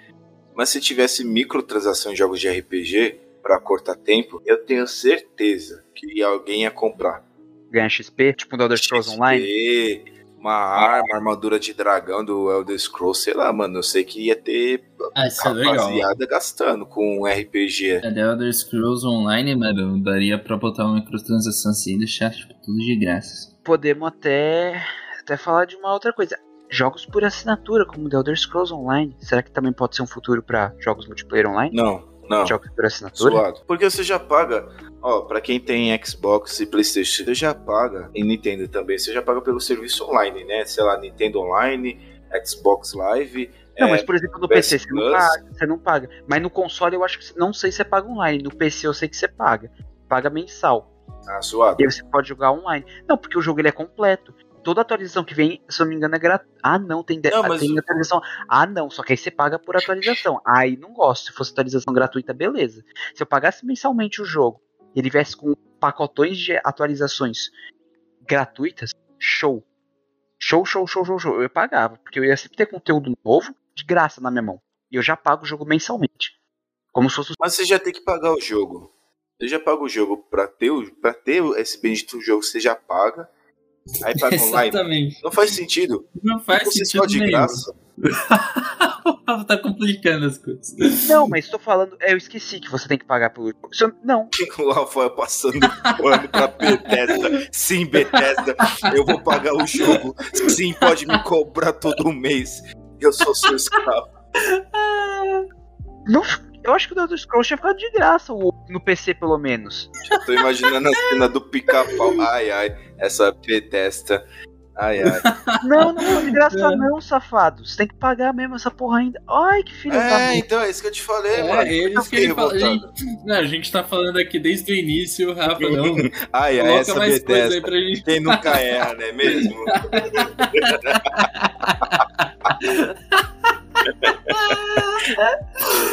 Mas se tivesse microtransação em jogos de RPG, pra cortar tempo, eu tenho certeza que alguém ia comprar. Ganha XP, tipo no Elder Scrolls Online. XP, Uma arma, armadura de dragão do Elder Scrolls, sei lá, mano. Eu sei que ia ter Ah, isso é legal. rapaziada gastando com um RPG. É The Elder Scrolls Online, mano, daria pra botar uma microtransação assim e deixar tipo, tudo de graça. Podemos até, até falar de uma outra coisa. Jogos por assinatura, como The Elder Scrolls Online. Será que também pode ser um futuro pra jogos multiplayer online? Não, não. Jogos por assinatura? Suado. Porque você já paga, ó, pra quem tem Xbox e Playstation, você já paga, e Nintendo também, você já paga pelo serviço online, né? Sei lá, Nintendo Online, Xbox Live. Não, é, mas por exemplo, no PC você não, paga, você não paga. Mas no console eu acho que não sei se você paga online. No PC eu sei que você paga. Paga mensal. Ah, suado. E aí você pode jogar online. Não, porque o jogo ele é completo. Toda atualização que vem, se eu não me engano, é gratuita. Ah, não, tem, Não, mas tem atualização. Ah, não, só que aí você paga por atualização. Aí não gosto. Se fosse atualização gratuita, beleza. Se eu pagasse mensalmente o jogo, e ele viesse com pacotões de atualizações gratuitas, show. Show, show, show, show, show. Eu pagava, porque eu ia sempre ter conteúdo novo de graça na minha mão. E eu já pago o jogo mensalmente. Como se fosse Mas você já tem que pagar o jogo. Você já paga o jogo pra ter, o, pra ter esse bendito jogo, você já paga. Aí paga online. Exatamente. Não faz sentido. Não faz Você sentido só de nenhum. graça. (laughs) o tá complicando as coisas. Não, mas tô falando. é, Eu esqueci que você tem que pagar pelo jogo. Não, (laughs) O Rafael passando pano pra Bethesda. Sim, Bethesda, eu vou pagar o jogo. Sim, pode me cobrar todo mês. Eu sou seu escravo. não. Eu acho que o Elder Scrolls tinha ficado de graça no PC, pelo menos. Já tô imaginando a cena do pica-pau. Ai, ai, essa Bethesda. Ai, ai. Não, não foi de graça, não, safado. Você tem que pagar mesmo essa porra ainda. Ai, que filho da É, então, é isso que eu te falei, mano. É, eles Eu que ele fala. revoltado. Gente, não, a gente tá falando aqui desde o início, Rafa, não. (laughs) Ai, ai, Coloca essa mais coisa aí Bethesda. pra gente. Quem nunca erra, não é mesmo? (laughs)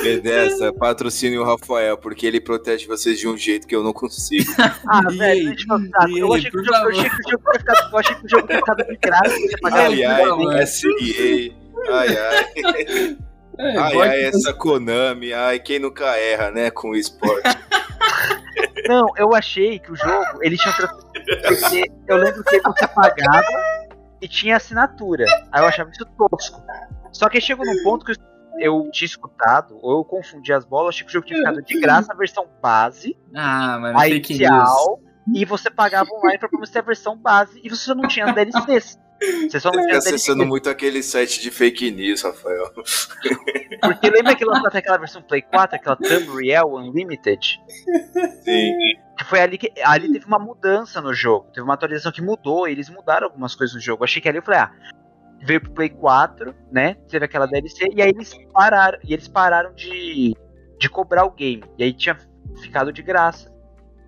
Bethesda, patrocine o Rafael, porque ele protege vocês de um jeito que eu não consigo. (laughs) Ah, E velho, deixa eu. E Eu achei que o jogo- eu favor? achei que o jogo tinha ficado- de graça. Você pagava Ai, ai, mano. SEA. Ai, ai. É, Ai, ai, essa Konami. Ai, quem nunca erra, né, com o esporte. Não, eu achei que o jogo, ele tinha (laughs) eu lembro que você pagava e tinha assinatura. Aí eu achava isso tosco. Só que chegou num ponto que eu- tinha escutado, ou eu confundi as bolas, achei que o jogo tinha ficado de graça a versão base, Ah, mano, a inicial, e você pagava online pra você ter a versão base e você só não tinha as DLCs. Você só não tinha as DLCs. acessando muito aquele site de fake news, Rafael. Porque lembra que lançou até aquela versão Play 4, aquela Tamriel Unlimited? Sim. Que foi ali que ali teve uma mudança no jogo. Teve uma atualização que mudou, e eles mudaram algumas coisas no jogo. Achei que ali eu falei, ah, veio pro Play 4, né? Teve aquela DLC, e aí eles pararam. E eles pararam de, de cobrar o game. E aí tinha ficado de graça.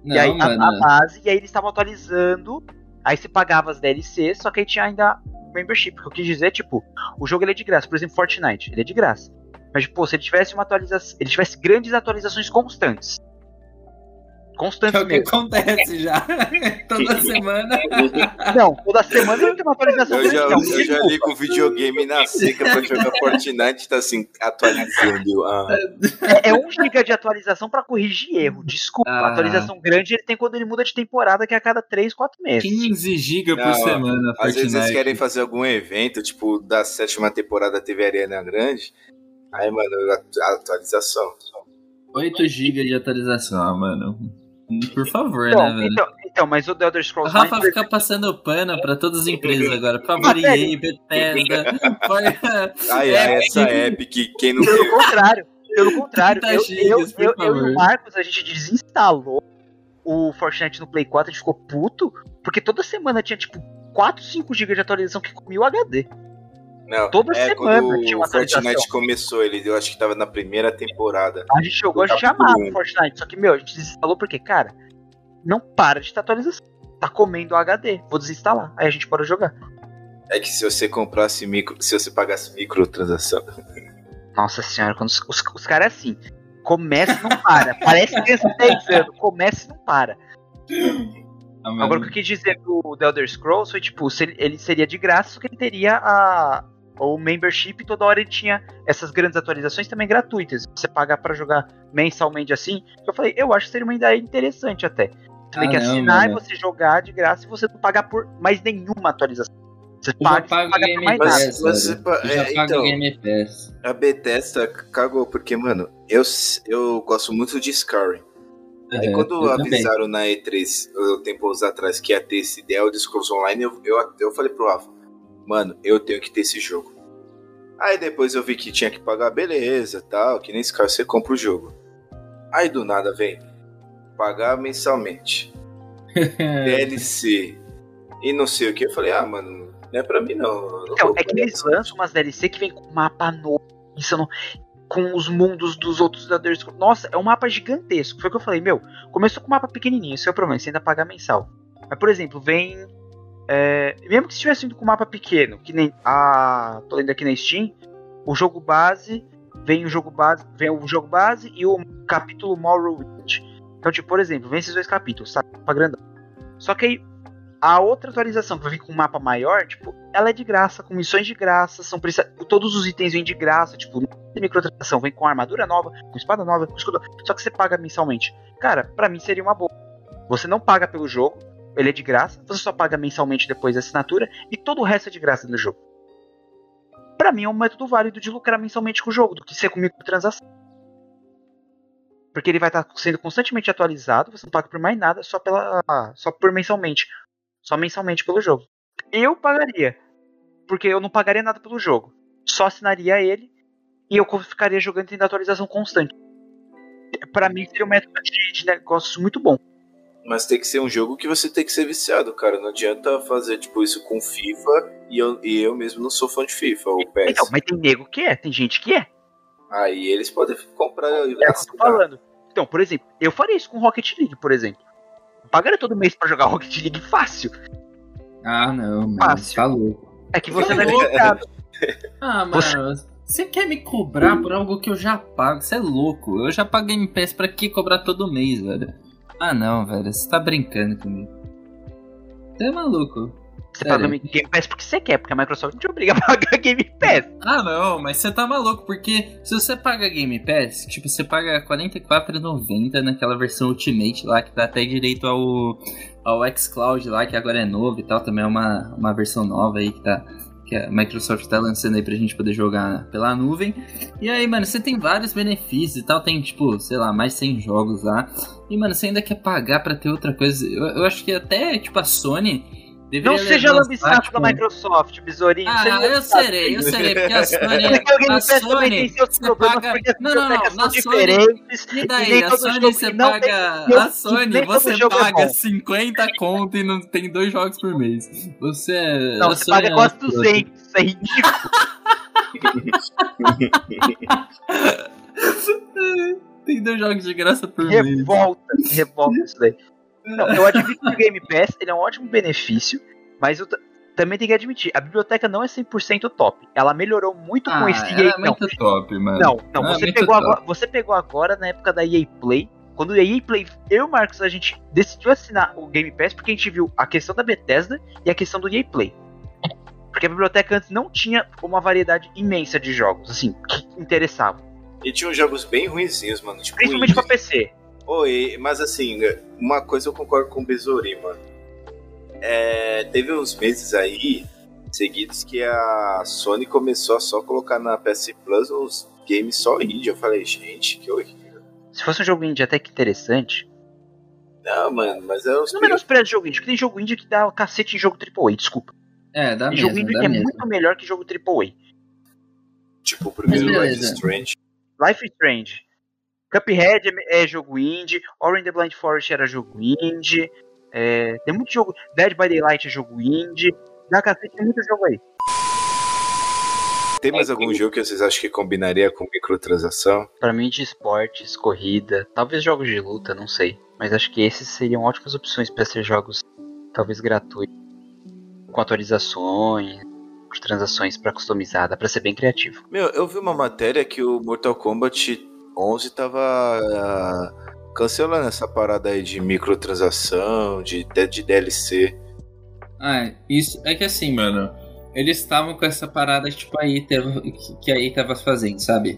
Não, e aí a, a base, e aí eles estavam atualizando. Aí você pagava as DLCs, só que aí tinha ainda membership. O que eu quis dizer, tipo, o jogo ele é de graça. Por exemplo, Fortnite, ele é de graça. Mas, pô, se ele tivesse uma atualização. Ele tivesse grandes atualizações constantes. Constantes é o que acontece já. (laughs) Toda semana. Não, toda semana ele tem uma atualização Eu já, eu já ligo o videogame na seca pra jogar Fortnite, tá assim, atualizando. Ah, É, é um giga de atualização pra corrigir erro. Desculpa. Ah. A atualização grande ele tem quando ele muda de temporada, que é a cada 3, 4 meses. 15 GB por Não, semana, às vezes eles Fortnite. querem fazer algum evento, tipo, da sétima temporada teve Arena Grande. Aí, mano, a- a atualização. 8 GB de atualização, mano. Por favor, Então, né, velho? então, então, mas o The Elder O Scrolls Rafa Online, fica passando pano pra todas as empresas agora. Por favor, Ah, sério? EA, Bethesda. for- Ai, É, ai, essa Epic, quem não pelo contrário, pelo contrário, 30 eu, gigas, eu, eu, eu e o Marcos, a gente desinstalou o Fortnite no Play 4, a gente ficou puto, porque toda semana tinha, tipo, 4, 5 GB de atualização que comia o HD. Não, Toda é, semana quando tinha o uma atualização. Fortnite começou, ele, eu acho que tava na primeira temporada. A gente jogou, a gente amava o Fortnite, só que, meu, a gente desinstalou porque, cara, não para de ter atualização. Tá comendo o HD, vou desinstalar. Aí a gente pode jogar. É que se você comprasse micro, se você pagasse microtransação, Nossa senhora, quando os, os, os caras assim, começa e não para. Parece criança de 10 anos, começa e não para. Agora, o que eu quis dizer do The Elder Scrolls foi, tipo, se ele, ele seria de graça, só que ele teria a, o membership toda hora ele tinha essas grandes atualizações também gratuitas. Você pagar pra jogar mensalmente assim. Eu falei, eu acho que seria uma ideia interessante até. Você tem Ah, que não, assinar mano. e você jogar de graça e você não pagar por mais nenhuma atualização. Você Eu paga, você paga por Game mais nada. Pass, velho. você já é, então. Game Pass. A Bethesda cagou, porque, mano, eu, eu gosto muito de Skyrim. Aí quando eu também. avisaram na E3, uh, tempos atrás, que ia ter esse The Elder Scrolls Online, eu, eu, eu falei pro Rafa, mano, eu tenho que ter esse jogo. Aí depois eu vi que tinha que pagar, beleza, tal, que nem Skyrim, você compra o jogo. Aí do nada vem, pagar mensalmente, (laughs) DLC e não sei o que. Eu falei, ah, mano, não é pra mim não. eu não Então, é que eles lançam umas DLC que vem com um mapa novo, pensando com os mundos dos outros Scrolls. Nossa, é um mapa gigantesco. Foi o que eu falei, meu, começou com um mapa pequenininho, esse é o problema, você ainda paga mensal. Mas, por exemplo, vem... é, mesmo que estivesse indo com mapa pequeno, que nem a... tô lendo aqui na Steam, o jogo base, vem o jogo base, vem o jogo base e o capítulo Morrowind. Então, tipo, por exemplo, vem esses dois capítulos, tá? Mapa grandão. Só que aí, a outra atualização que vai vir com um mapa maior, tipo, ela é de graça, com missões de graça, são todos os itens vêm de graça, tipo, não tem microtransação, vem com armadura nova, com espada nova, com escudo, só que você paga mensalmente. Cara, pra mim seria uma boa. Você não paga pelo jogo, ele é de graça, você só paga mensalmente depois da assinatura e todo o resto é de graça no jogo. Pra mim é um método válido de lucrar mensalmente com o jogo, do que ser com microtransação. Porque ele vai estar sendo constantemente atualizado, você não paga por mais nada, só pela só por mensalmente. Só mensalmente pelo jogo. Eu pagaria. Porque eu não pagaria nada pelo jogo. Só assinaria ele e eu ficaria jogando tendo atualização constante. Pra mim seria um método de, de negócios muito bom. Mas tem que ser um jogo que você tem que ser viciado, cara. Não adianta fazer tipo isso com FIFA e eu, e eu mesmo não sou fã de FIFA ou PES. Então, mas tem nego que é, tem gente que é. Aí eles podem comprar e É o que eu falando. Então, por exemplo, eu faria isso com Rocket League, por exemplo. Eu pagaria todo mês pra jogar (laughs) Rocket League fácil. Ah, não, mano. Fácil. Tá louco. É que você não é louco. viciado. (laughs) Ah, Você- mano, você quer me cobrar por algo que eu já pago? Você é louco. Eu já pago Game Pass pra que cobrar todo mês, velho? Ah, não, velho. Você tá brincando comigo. Você é maluco. Você paga Game Pass porque você quer, porque a Microsoft te obriga a (laughs) pagar Game Pass. Ah, não, mas você tá maluco, porque se você paga Game Pass, tipo, você paga R$ 44,90 naquela versão Ultimate lá, que dá até direito ao, ao xCloud lá, que agora é novo e tal, também é uma, uma versão nova aí que tá. Que a Microsoft tá lançando aí pra gente poder jogar pela nuvem. E aí, mano, você tem vários benefícios e tal. Tem, tipo, sei lá, mais 100 jogos lá. E, mano, você ainda quer pagar pra ter outra coisa. Eu, eu acho que até, tipo, a Sony. Deveria Não seja tipo, da Microsoft, besourinho. ah, seja eu serei, eu (laughs) serei, porque a Sony. Porque o Game A Pass também Sony, tem seus problemas, paga. porque as Não, não, não. são Sony. diferentes. E E daí, nem a Sony você paga. tem- A e Sony você é paga bom. 50 conto e não tem dois jogos por mês. Você é. Não, você Sony paga é quase uma 200. Isso é ridículo. (laughs) Tem dois jogos de graça por mês. Revolta. Revolta isso daí. Não, eu admito que o Game Pass ele é um ótimo benefício, mas eu também tenho que admitir, a biblioteca não é 100% top. Ela melhorou muito com Ah, esse ela EA. é muito top, mano. Não, não, é você, pegou top. agora, você pegou agora na época da EA Play. Quando o EA Play, eu e o Marcos, a gente decidiu assinar o Game Pass porque a gente viu a questão da Bethesda e a questão do EA Play. Porque a biblioteca antes não tinha uma variedade imensa de jogos, assim, que interessavam. E tinha uns jogos bem ruinzinhos, mano. Tipo, Principalmente pra. PC. Oi, mas assim, uma coisa eu concordo com o Besouri, mano. É, teve uns meses aí seguidos que a Sony começou a só colocar na PS Plus os games só indie. Eu falei, gente, que horrível. Se fosse um jogo indie até que interessante. Não, mano, mas é os Não menospreza jogo indie, porque tem jogo indie que dá cacete em jogo AAA, desculpa. É, dá Tem mesmo, jogo indie dá que é mesmo. muito melhor que jogo AAA. tipo o primeiro Life Strange. Life is Strange. Cuphead é, é jogo indie. Ori and the Blind Forest era jogo indie. É, tem muito jogo. Dead by Daylight é jogo indie. Dá cacete, tem muito jogo aí. Tem mais algum jogo que vocês acham que combinaria com microtransação? Pra mim, de esportes, corrida, talvez jogos de luta, não sei. Mas acho que esses seriam ótimas opções pra ser jogos, talvez gratuitos. Com atualizações. microtransações pra customizar, dá pra ser bem criativo. Meu, eu vi uma matéria que o Mortal Kombat 11 tava ah, cancelando essa parada aí de microtransação, de, de DLC. Ah, isso é que assim, mano. Eles estavam com essa parada, tipo, aí que, aí tava fazendo, sabe?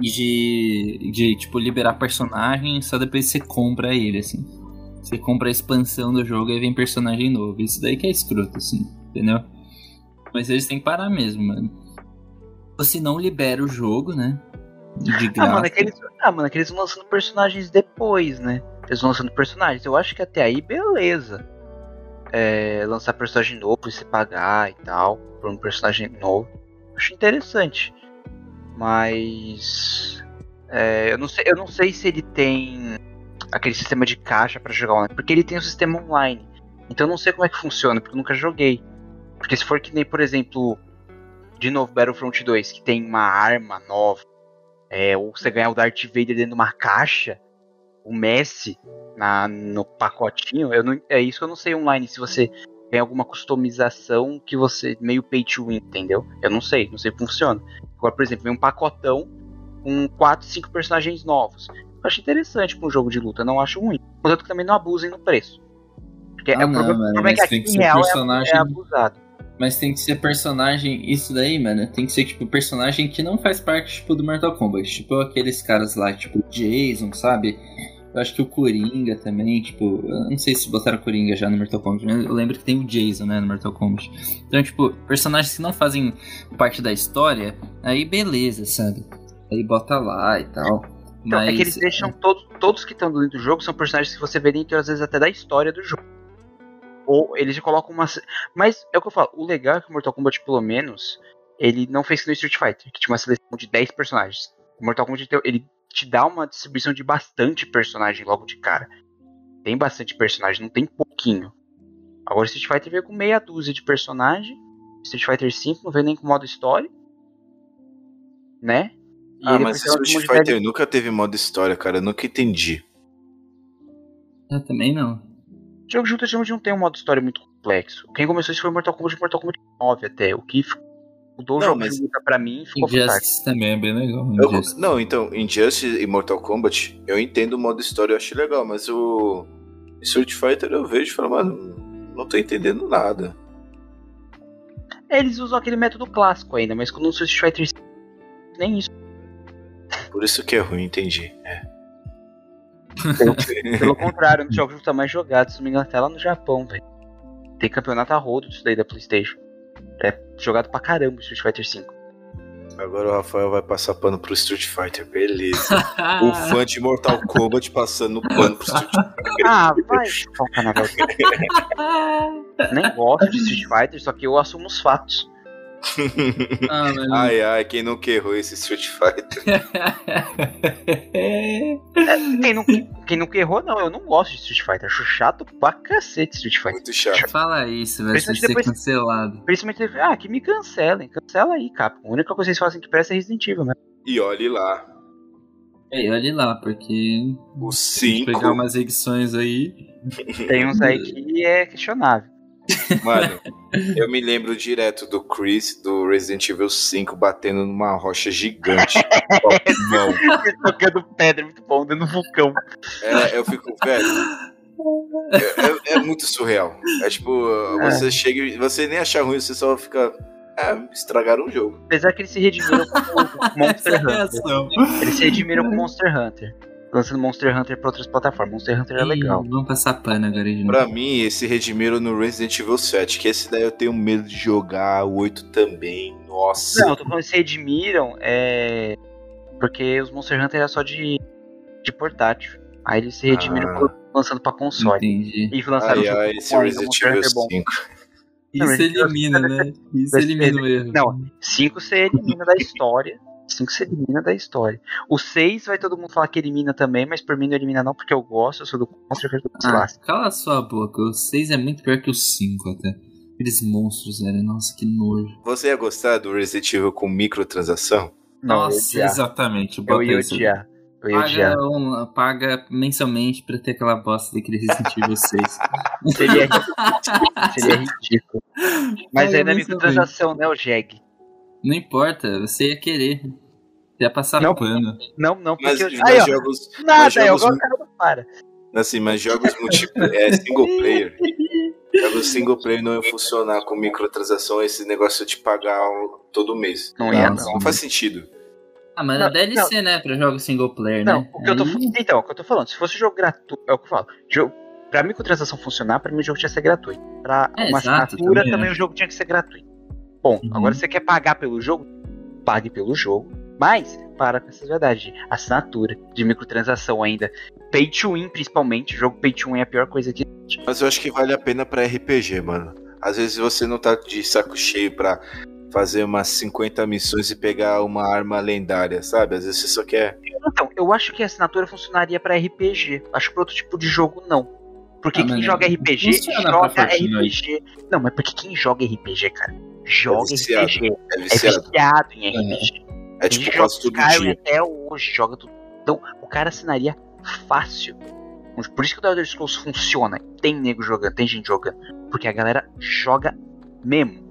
De, de, tipo, liberar personagem, só depois você compra ele, assim. Você compra a expansão do jogo e vem personagem novo. Isso daí que é escroto, assim, entendeu? Mas eles têm que parar mesmo, mano. Se não libera o jogo, né? De graça. Ah, mano, é que eles, ah, mano, é que eles vão lançando personagens depois, né? Eles vão lançando personagens. Eu acho que até aí, beleza. É, lançar personagem novo e se pagar e tal. Por um personagem novo. Acho interessante. Mas. É, eu, não sei, eu não sei se ele tem aquele sistema de caixa para jogar online. Porque ele tem um sistema online. Então eu não sei como é que funciona, porque eu nunca joguei. Porque se for que nem, por exemplo, de novo, Battlefront 2, que tem uma arma nova, é, ou você ganhar o Darth Vader dentro de uma caixa, o Messi na, no pacotinho, eu não, é isso que eu não sei online, se você tem alguma customização que você meio pay to win, entendeu? Eu não sei, não sei como funciona. Agora, por exemplo, vem um pacotão com 4, 5 personagens novos. Eu acho interessante para um jogo de luta, não acho ruim. Contanto que também não abusem no preço. Porque Ah, é o não, problema, mano, o problema é que tem aqui que em ser real é- personagem- é abusado. Mas tem que ser personagem. Isso daí, mano, tem que ser, tipo, personagem que não faz parte, tipo, do Mortal Kombat. Tipo, aqueles caras lá, tipo, Jason, sabe? Eu acho que o Coringa também, tipo, eu não sei se botaram Coringa já no Mortal Kombat, mas eu lembro que tem o Jason, né, no Mortal Kombat. Então, tipo, personagens que não fazem parte da história, aí beleza, sabe? Aí bota lá e tal. Então, mas, é que eles deixam todos, todos que estão dentro do jogo são personagens que você vê dentro, às vezes, até da história do jogo. Ou eles colocam uma. Mas é o que eu falo, o legal é que o Mortal Kombat, pelo menos, ele não fez que no Street Fighter, que tinha uma seleção de 10 personagens. O Mortal Kombat ele te dá uma distribuição de bastante personagem logo de cara. Tem bastante personagem, não tem pouquinho. Agora o Street Fighter veio com meia dúzia de personagem. Street Fighter 5 não veio nem com modo história. Né? E Ah, mas Street de Fighter nunca teve modo história, cara. Eu nunca entendi. Eu também não. Jogo de luta geralmente não tem um modo história muito complexo. Quem começou isso foi Mortal Kombat Mortal Kombat 9 até. O que mudou o jogo mas- de luta pra mim e ficou fantástico. Injustice também é bem legal. Eu- não, então, Injustice e Mortal Kombat, eu entendo o modo história, eu acho legal, mas o Street Fighter eu vejo e falo, mano, não tô entendendo nada. Eles usam aquele método clássico ainda, mas quando lançou Street Fighter 5, nem isso. Por isso que é ruim, entendi. É. Pelo contrário, um dos jogos de luta mais jogados, se não me engano, até lá no Japão, velho. Tem campeonato a rodo disso daí da Playstation. É jogado pra caramba o Street Fighter 5. Agora o Rafael vai passar pano pro Street Fighter, beleza. (laughs) o fã de Mortal Kombat passando pano pro Street Fighter. Ah, vai o carnaval. Nem gosto de Street Fighter, só que eu assumo os fatos. Ah. Ai, ai, quem nunca errou esse Street Fighter? É, quem, não, quem nunca errou, não, eu não gosto de Street Fighter. Acho chato pra cacete Street Fighter. Muito chato. Fala isso, vai Principalmente ser depois- cancelado. Principalmente, ah, que me cancelem. Cancela aí, Capcom. A única coisa que vocês fazem que presta é Resident Evil, né? E olhe lá, Ei, olha lá, porque o se a gente 5. pegar umas edições aí. Tem uns aí (laughs) que é questionável. Mano, (laughs) eu me lembro direto do Chris do Resident Evil 5 batendo numa rocha gigante. (laughs) Não. (laughs) Tocando pedra, muito bom, dando vulcão. É, eu fico, velho. É, é- é muito surreal. É tipo, você chega e você nem achar ruim, você só fica. É, estragaram o jogo. Apesar que eles se redimiram com o Monster é Hunter. Eles se redimiram com Monster Hunter. Lançando Monster Hunter pra outras plataformas. Monster Hunter é Ih, legal. Vamos passar pano agora de novo. Pra mim, esse redimiram no Resident Evil 7, que esse daí eu tenho medo de jogar, o 8 também. Nossa. Não, eu tô falando que se redimiram é. Porque os Monster Hunter era só de, de portátil. Aí eles se redimiram Ah. lançando pra console. Entendi. E lançaram Ai, o jogo ai, esse Resident Evil Hunter bom. 5. Não, Isso elimina, né? (laughs) Isso elimina o erro. Não, 5 você elimina da história. 5 você elimina da história. O 6 vai todo mundo falar que elimina também, mas por mim não elimina não, porque eu gosto, eu sou do Monster Hunter do Ah, ah. cala a sua boca. O 6 é muito pior que o 5 até. Aqueles monstros, velho. Nossa, que nojo. Você ia gostar do Resident Evil com microtransação? Não, eu Nossa, exatamente. Eu ia odiar. Eu ia odiar. Paga, um- paga mensalmente pra ter aquela bosta daquele Resident Evil 6. Seria, (laughs) seria ridículo. Mas aí não é microtransação, né, o Jeg? Não importa, você ia querer. Ia passar Não. pano. Não, não, Mas, porque eu... mas Aí, ó, jogos, nada, mas eu gosto cara não para. assim, mas jogos multiplayer, é single player. (laughs) Jogos single player não iam funcionar com microtransação esse negócio de pagar todo mês. Não ia, não. Não faz sentido. Ah, mas Não, é DLC, né? Pra jogos single player, Não, né? o que eu tô, então, o que eu tô falando, se fosse jogo gratuito, é o que eu falo. Jogo, pra microtransação funcionar, pra mim o jogo tinha que ser gratuito. Pra É, uma exato, assinatura também também, acho. o jogo tinha que ser gratuito. Bom, Uhum. agora você quer pagar pelo jogo? Pague pelo jogo. Mas, para com essa verdade, de assinatura, de microtransação ainda. Pay to win, principalmente. Jogo pay to win é a pior coisa que. Mas eu acho que vale a pena pra RPG, mano. Às vezes você não tá de saco cheio pra fazer umas 50 missões e pegar uma arma lendária, sabe? Às vezes você só quer. Então, eu acho que a assinatura funcionaria pra RPG. Acho que pra outro tipo de jogo, não. Porque Ah, quem mas joga RPG, joga. RPG. Não, mas porque quem joga RPG, cara? Joga viciado. RPG. É É viciado. viciado em RPG. É Quem tipo joga quase todo Skyrim até hoje, joga tudo. Então, o cara assinaria fácil. Por isso que o The Elder Scrolls funciona. Tem nego jogando, tem gente jogando. Porque a galera joga mesmo.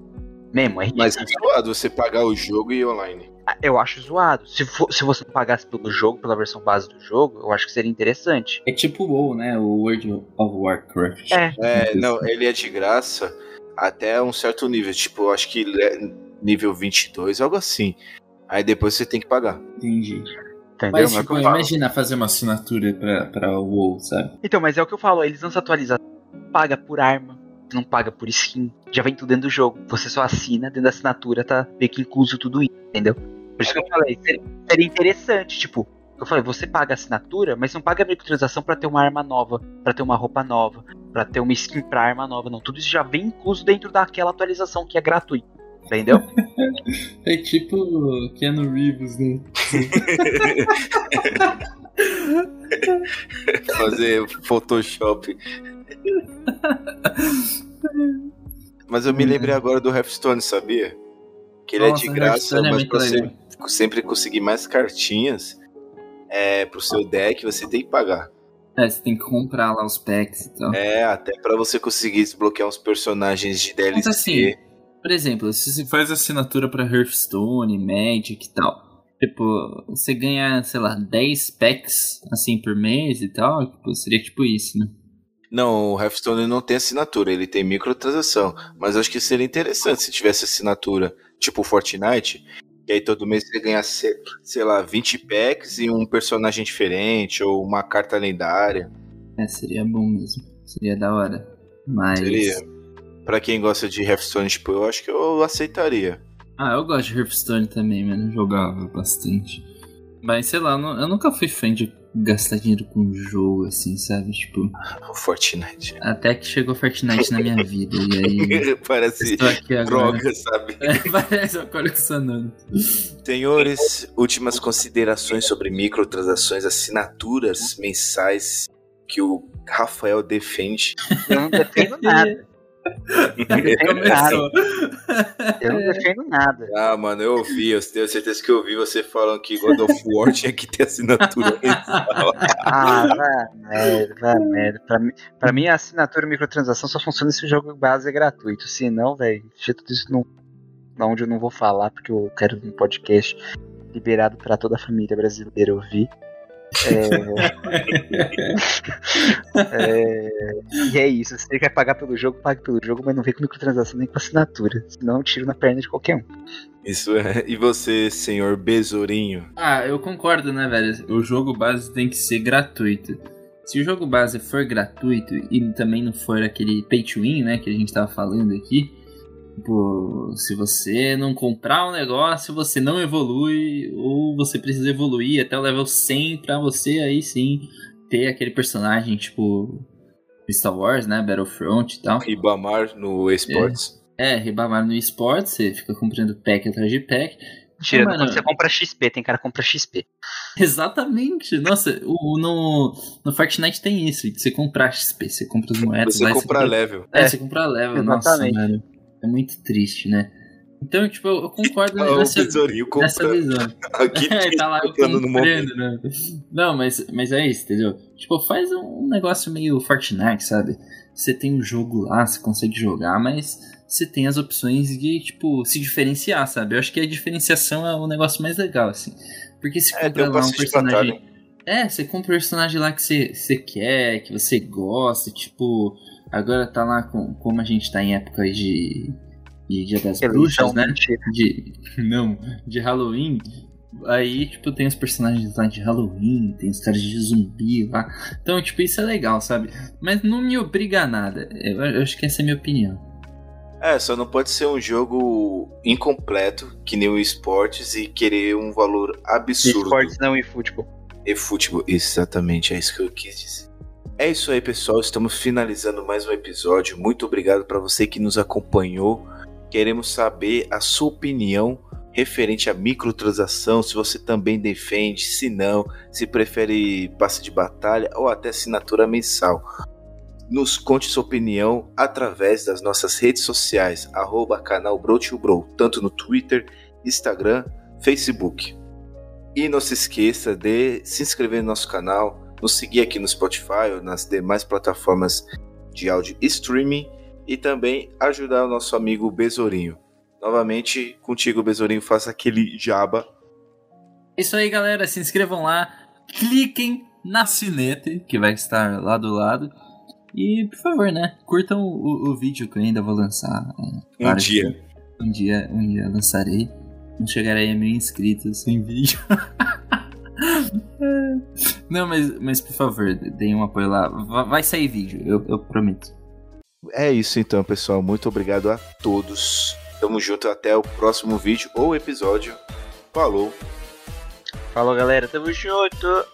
Mesmo, é Mas é zoado você pagar o jogo e online. Eu acho zoado. Se, for- se você pagasse pelo jogo, pela versão base do jogo, eu acho que seria interessante. É tipo o WoW, né? O World of Warcraft. É. É, não, ele é de graça até um certo nível. Tipo, eu acho que nível 22, algo assim. Aí depois você tem que pagar. Entendi. Entendeu? Mas, Mas tipo, imagina fazer uma assinatura pra, pra WoW, sabe? Então, mas é o que eu falo, eles lançam atualização, paga por arma, não paga por skin, já vem tudo dentro do jogo. Você só assina, dentro da assinatura tá meio que incluso tudo isso, entendeu? Por isso que eu falei, seria, seria interessante, tipo, eu falei, você paga a assinatura, mas não paga a microtransação pra ter uma arma nova, pra ter uma roupa nova, pra ter uma skin pra arma nova, não. Tudo isso já vem incluso dentro daquela atualização que é gratuita, entendeu? (laughs) É tipo Keanu Reeves, né? (laughs) Fazer Photoshop. Mas eu me lembrei agora do Hearthstone, sabia? Que ele Nossa, é de graça, é mas muito pra você sempre conseguir mais cartinhas é, pro seu deck, você tem que pagar. É, você tem que comprar lá os packs e tal. É, até pra você conseguir desbloquear uns personagens de DLC. Mas assim, por exemplo, se você faz assinatura pra Hearthstone, Magic e tal, tipo, você ganha, sei lá, 10 packs assim por mês e tal, tipo, seria tipo isso, né? Não, o Hearthstone não tem assinatura, ele tem microtransação. Mas eu acho que seria interessante se tivesse assinatura, tipo Fortnite, que aí todo mês você ganha, se- sei lá, 20 packs e um personagem diferente, ou uma carta lendária. É, seria bom mesmo. Seria da hora. Mas. Seria. Pra quem gosta de Hearthstone, tipo, eu acho que eu aceitaria. Ah, eu gosto de Hearthstone também, mano. Jogava bastante. Mas sei lá, eu nunca fui fã de gastar dinheiro com jogo, assim, sabe? Tipo, O Fortnite. até que chegou Fortnite na minha vida. E aí. (laughs) Parece Estou aqui agora. droga, sabe? (laughs) É, parece uma colecionando. Senhores, últimas considerações sobre microtransações, assinaturas mensais que o Rafael defende. Eu não defendo nada. (laughs) Eu não defendo nada. Começou. Eu não defendo nada. Ah, mano, eu ouvi, eu tenho certeza que eu ouvi você falando que God of War tinha que ter assinatura mensal. (laughs) Ah, vai merda, vai merda. Pra mim, pra mim, a assinatura microtransação só funciona se o jogo base é gratuito. Se não, velho, deixa tudo isso no, onde eu não vou falar, porque eu quero um podcast liberado pra toda a família brasileira ouvir. É... é... E é isso. Se você quer pagar pelo jogo, pague pelo jogo, mas não vem com microtransação nem com assinatura. Senão eu tiro na perna de qualquer um. Isso é. E você, senhor Besourinho? Ah, eu concordo, né, velho? O jogo base tem que ser gratuito. Se o jogo base for gratuito e também não for aquele pay to win, né, que a gente tava falando aqui, tipo, se você não comprar um negócio, você não evolui, ou você precisa evoluir até o level 100 pra você aí sim ter aquele personagem, tipo, Star Wars, né, Battlefront e tal. Ribamar no esportes. É, Ribamar no esporte, você fica comprando pack atrás de pack. Tirando Mano, quando você compra XP, tem cara que compra XP. (laughs) Exatamente. Nossa, o, no, no Fortnite tem isso. de Você comprar XP, você compra as moedas. Você lá compra level. É, É, você compra level. Nossa, exatamente. velho. É muito triste, né? Então, tipo, eu concordo (laughs) Ah, nessa, nessa visão. (laughs) Aqui (laughs) É, tá lá comprando no momento. né? Não, mas, mas é isso, entendeu? Tipo, faz um negócio meio Fortnite, sabe? Você tem um jogo lá, você consegue jogar, mas você tem as opções de, tipo, se diferenciar, sabe? Eu acho que a diferenciação é o negócio mais legal, assim. Porque se É, compra lá um personagem. É, você compra um personagem lá que você, você quer, que você gosta, tipo. Agora tá lá com, como a gente tá em época de. de Dia das Bruxas, né? mentira. de. (laughs) Não, de Halloween. Aí, tipo, tem os personagens lá de Halloween, tem os caras de zumbi lá. Então, tipo, isso é legal, sabe? Mas não me obriga a nada. Eu, eu acho que essa é a minha opinião. É, só não pode ser um jogo incompleto, que nem o esportes, e querer um valor absurdo. Esportes não e futebol. E futebol, exatamente, é isso que eu quis dizer. É isso aí, pessoal. Estamos finalizando mais um episódio. Muito obrigado para você que nos acompanhou. Queremos saber a sua opinião referente à microtransação, se você também defende, se não, se prefere passe de batalha ou até assinatura mensal. Nos conte sua opinião através das nossas redes sociais, arroba canal Bro, tanto no Twitter, Instagram, Facebook. E não se esqueça de se inscrever no nosso canal, nos seguir aqui no Spotify ou nas demais plataformas de áudio streaming e também ajudar o nosso amigo Besourinho. Novamente, contigo, Besourinho, faça aquele jaba. É isso aí, galera. Se inscrevam lá. Cliquem na sinete, que vai estar lá do lado. E, por favor, né? Curtam o, o vídeo que eu ainda vou lançar. É, Um dia. Um dia, um dia lançarei. Não chegarei a mil inscritos sem vídeo. (laughs) Não, mas, mas por favor, deem um apoio lá. Va- Vai sair vídeo, eu, eu prometo. É isso então, pessoal. Muito obrigado a todos. Tamo junto até o próximo vídeo ou episódio. Falou! Falou, galera. Tamo junto.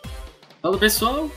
Falou, pessoal.